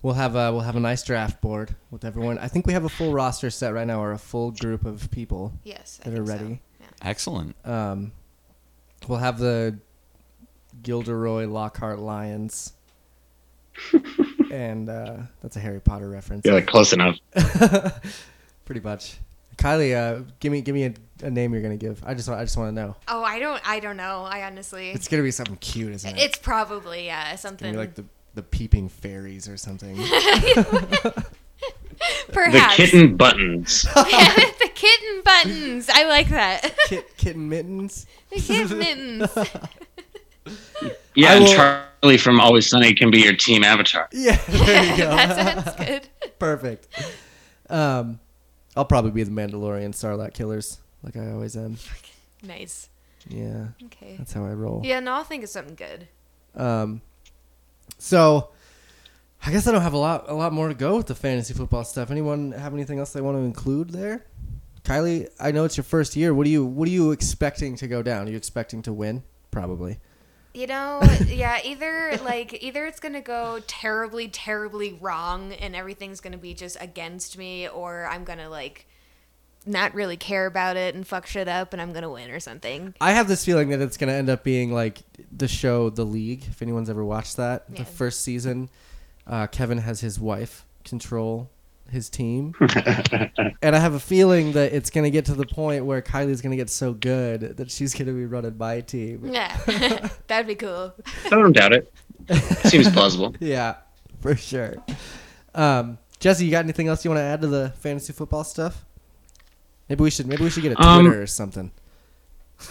we'll have a we'll have a nice draft board with everyone. I think we have a full roster set right now, or a full group of people Yes. I that are think so. ready. Excellent. Um, we'll have the Gilderoy Lockhart Lions, and uh, that's a Harry Potter reference. Yeah, like close enough. Pretty much. Kylie, uh, give me give me a, a name you're gonna give. I just I just want to know. Oh, I don't. I don't know. I honestly. It's gonna be something cute, isn't it? It's probably yeah gonna something. be like the the peeping fairies or something. Perhaps. The kitten buttons. the kitten buttons. I like that. Kit, kitten mittens. the kitten mittens. Yeah, I and Charlie from Always Sunny can be your team avatar. Yeah, there you go. that sounds good. Perfect. Um, I'll probably be the Mandalorian Starlight Killers, like I always am. Nice. Yeah, Okay. that's how I roll. Yeah. No, I'll think of something good. Um, so I guess I don't have a lot a lot more to go with the fantasy football stuff. Anyone have anything else they want to include there? Kylie, I know it's your first year. What are you What are you expecting to go down? Are you expecting to win? Probably. You know, yeah, either like either it's gonna go terribly, terribly wrong and everything's gonna be just against me, or I'm gonna like not really care about it and fuck shit up and I'm gonna win or something. I have this feeling that it's going to end up being like the show The League. If anyone's ever watched that, Yeah. the first season, uh, Kevin has his wife control his team, and I have a feeling that it's going to get to the point where Kylie's going to get so good that she's going to be running my team. Yeah. That'd be cool. I don't doubt it. Seems plausible. Yeah, for sure. Um, Jesse, you got anything else you want to add to the fantasy football stuff? Maybe we should maybe we should get a Um, Twitter or something.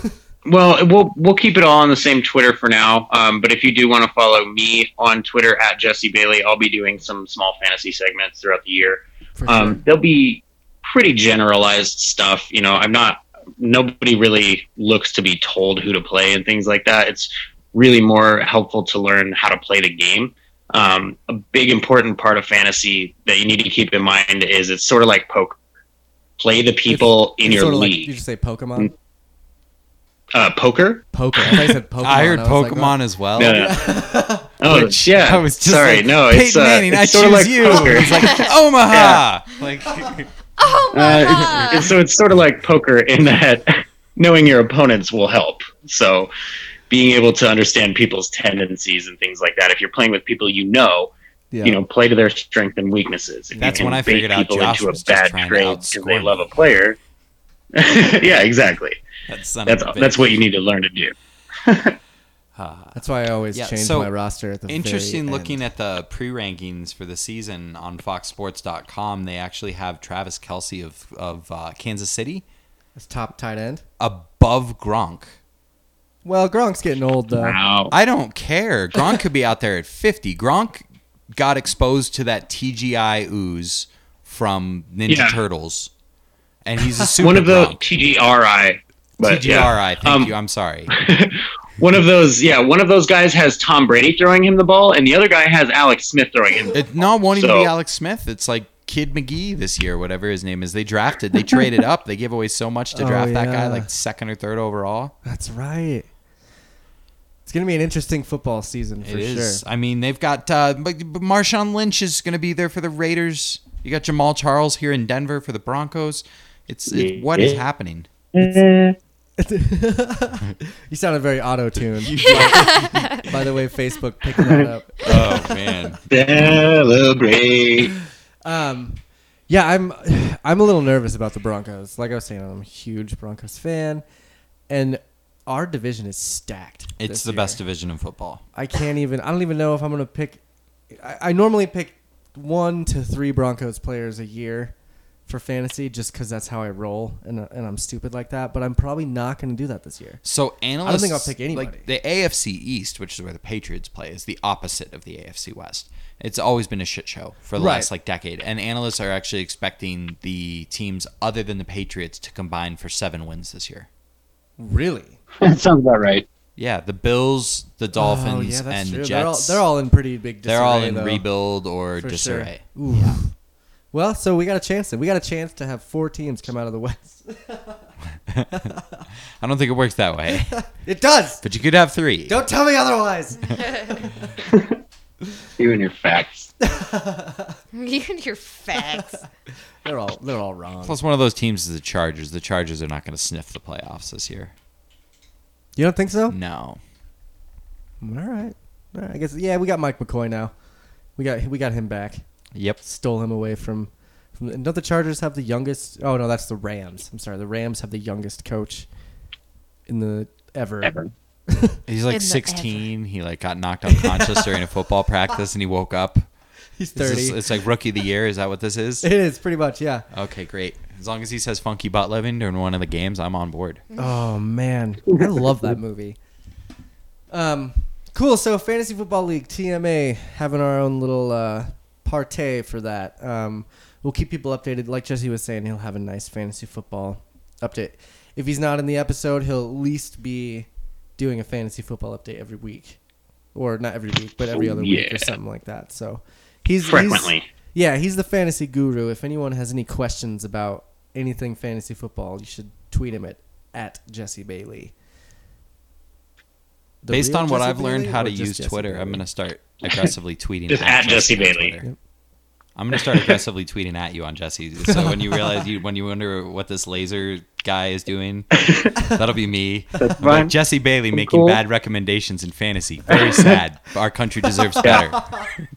Well, we'll we'll keep it all on the same Twitter for now. Um, but if you do want to follow me on Twitter at Jesse Bailey, I'll be doing some small fantasy segments throughout the year. For Um. They'll be pretty generalized stuff. You know, I'm not. Nobody really looks to be told who to play and things like that. It's really more helpful to learn how to play the game. Um, a big important part of fantasy that you need to keep in mind is it's sort of like poker. Play the people in It's your sorta like- league. you just say Pokemon. uh, poker. Poker. I thought you said Pokemon. I heard was like, Pokemon as well. No, no. Oh, Which yeah. I was just Sorry, like, no. Peyton It's, uh, Manning, it's I sort of choose like you. poker. He's like Omaha. Like Oh my Uh, so it's sort of like poker in that knowing your opponents will help. So being able to understand people's tendencies and things like that. If you're playing with people you know, Yeah. you know, play to their strength and weaknesses. If That's you can when I bait figured out people Josh into a was just bad trying to trade because they love a player. yeah, exactly. that That's that's what you need to learn to do. Ah. That's why I always Yeah, change so my roster at the Interesting very looking end. at the pre rankings for the season on FoxSports.com. They actually have Travis Kelce of of uh, Kansas City It's top tight end. above Gronk. Well, Gronk's getting old though. Wow. I don't care. Gronk could be out there at 50. Gronk got exposed to that TGI ooze from Ninja Yeah. Turtles. and he's a super one of the drunk. TGRI. But TGRI. yeah. Thank Um, you. I'm sorry. One of those, yeah, one of those guys has Tom Brady throwing him the ball, and the other guy has Alex Smith throwing him. It no, it won't even So- be Alex Smith. It's like Kid McGee this year, whatever his name is. They drafted, they traded up, they gave away so much to Oh, draft that guy, like second or third overall. That's right. It's gonna be an interesting football season for It is. sure. I mean, they've got uh, but but Marshawn Lynch is going to be there for the Raiders. You got Jamaal Charles here in Denver for the Broncos. It's, it's what is Yeah. happening. you sounded very auto tuned. By the way, Facebook picking that up. Oh man, Celebrate. Um, yeah, I'm I'm a little nervous about the Broncos. Like I was saying, I'm a huge Broncos fan, and our division is stacked. it's the year. best division in football. I can't even. I don't even know if I'm gonna pick. I, I normally pick one to three Broncos players a year for fantasy, just because that's how I roll, and uh, and I'm stupid like that. But I'm probably not gonna do that this year. So analysts, I don't think I'll pick anybody. Like the AFC East, which is where the Patriots play, is the opposite of the AFC West. It's always been a shit show for the Right. last like decade, and analysts are actually expecting the teams other than the Patriots to combine for seven wins this year. Really? that sounds about right. Yeah, the Bills, the oh, Dolphins, Oh, yeah, and true. the They're all, Jets. they're all in pretty big. Disarray, they're all in though, rebuild or disarray. Sure. Ooh. Well, so we got a chance. Then we got a chance to have four teams come out of the West. I don't think it works that way, It does. but you could have three. Don't tell me otherwise. You and your facts. You and your facts. they're all they're all wrong. Plus, one of those teams is the Chargers. The Chargers are not going to sniff the playoffs this year. You don't think so? No. All right. All right. I guess yeah. We got Mike McCoy now. We got we got him back. Yep. Stole him away from. from and don't the Chargers have the youngest? Oh no, that's the Rams. I'm sorry. The Rams have the youngest coach in the ever. Ever. He's like the 16. He like got knocked unconscious during a football practice, and he woke up. He's Is this- thirty. it's like rookie of the year. Is that what this is? it is pretty much yeah. Okay, great. As long as he says "funky butt living" during one of the games, I'm on board. Oh man, I love that movie. Um, cool. So fantasy football league TMA having our own little uh, partay for that. Um, we'll keep people updated. Like Jesse was saying, he'll have a nice fantasy football update. If he's not in the episode, he'll at least be doing a fantasy football update every week, or not every week, but every other week or something like that. So he's Frequently. He's, yeah, he's the fantasy guru. If anyone has any questions about anything fantasy football, you should tweet him at at Jesse Bailey. The Based real on what Jesse I've learned how to use Jesse Twitter, I'm gonna start aggressively tweeting. Just at Jesse on Bailey. Yep. I'm gonna start aggressively tweeting at you on Jesse. So when you realize you when you wonder what this laser guy is doing, that'll be me. I'm like, fine. Jesse Bailey making cool. bad recommendations in fantasy. Very sad. Our country deserves better.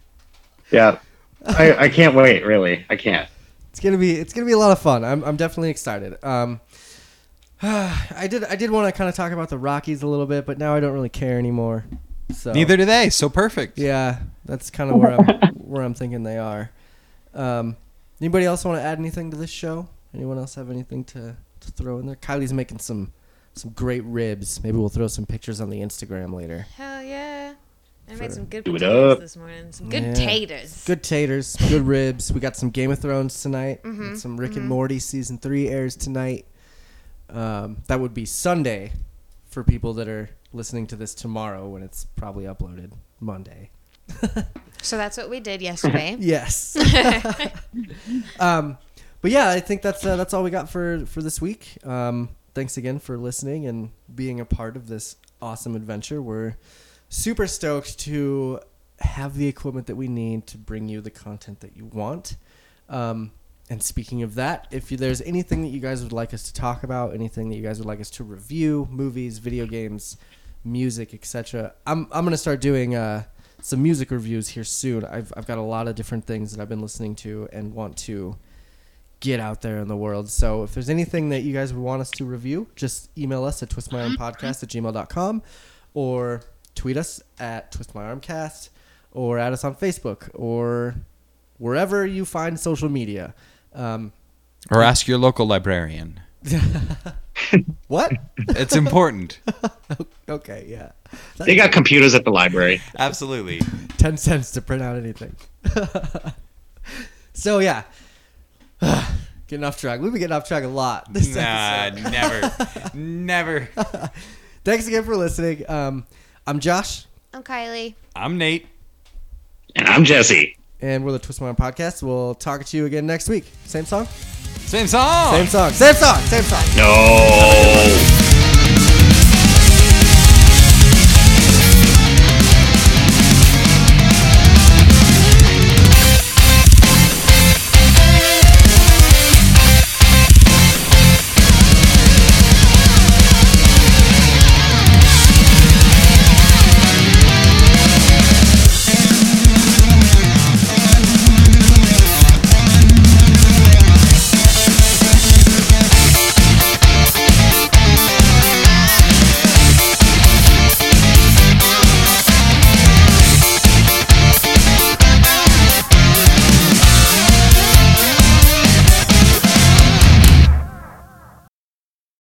Yeah. I, I can't wait, really. I can't. It's gonna be it's gonna be a lot of fun. I'm I'm definitely excited. Um, I did I did want to kind of talk about the Rockies a little bit, but now I don't really care anymore. So Neither do they. So perfect. Yeah, that's kind of where I'm where I'm thinking they are. Um, anybody else want to add anything to this show? Anyone else have anything to, to throw in there? Kylie's making some some great ribs. Maybe we'll throw some pictures on the Instagram later. Hell yeah. I made some good Do it potatoes up. this morning. Some good Yeah. taters. Good taters, good ribs. We got some Game of Thrones tonight. and Some Rick and Morty season three airs tonight. Um, that would be Sunday for people that are listening to this tomorrow when it's probably uploaded Monday. So that's what we did yesterday. Yes. um, but yeah, I think that's uh, that's all we got for for this week. Um, thanks again for listening and being a part of this awesome adventure. We're super stoked to have the equipment that we need to bring you the content that you want. Um, and speaking of that, if there's anything that you guys would like us to talk about, anything that you guys would like us to review, movies, video games, music, etc., I'm I'm gonna start doing uh, some music reviews here soon. I've I've got a lot of different things that I've been listening to and want to get out there in the world. So if there's anything that you guys would want us to review, just email us at twistmyarmpodcast at gmail.com or tweet us at twistmyarmcast or add us on Facebook or wherever you find social media. Um, Or ask your local librarian. what? It's important. Okay, yeah. They got computers at the library. Absolutely. 10 cents to print out anything. so, yeah. Getting off track. We've been getting off track a lot. This Nah, episode. never, never. Thanks again for listening. Um, I'm Josh, I'm Kylie. I'm Nate. And I'm Jesse. and we're the Twist My Arm Podcast. We'll talk to you again next week. Same song? Same song. Same song. Same song. Same song. No.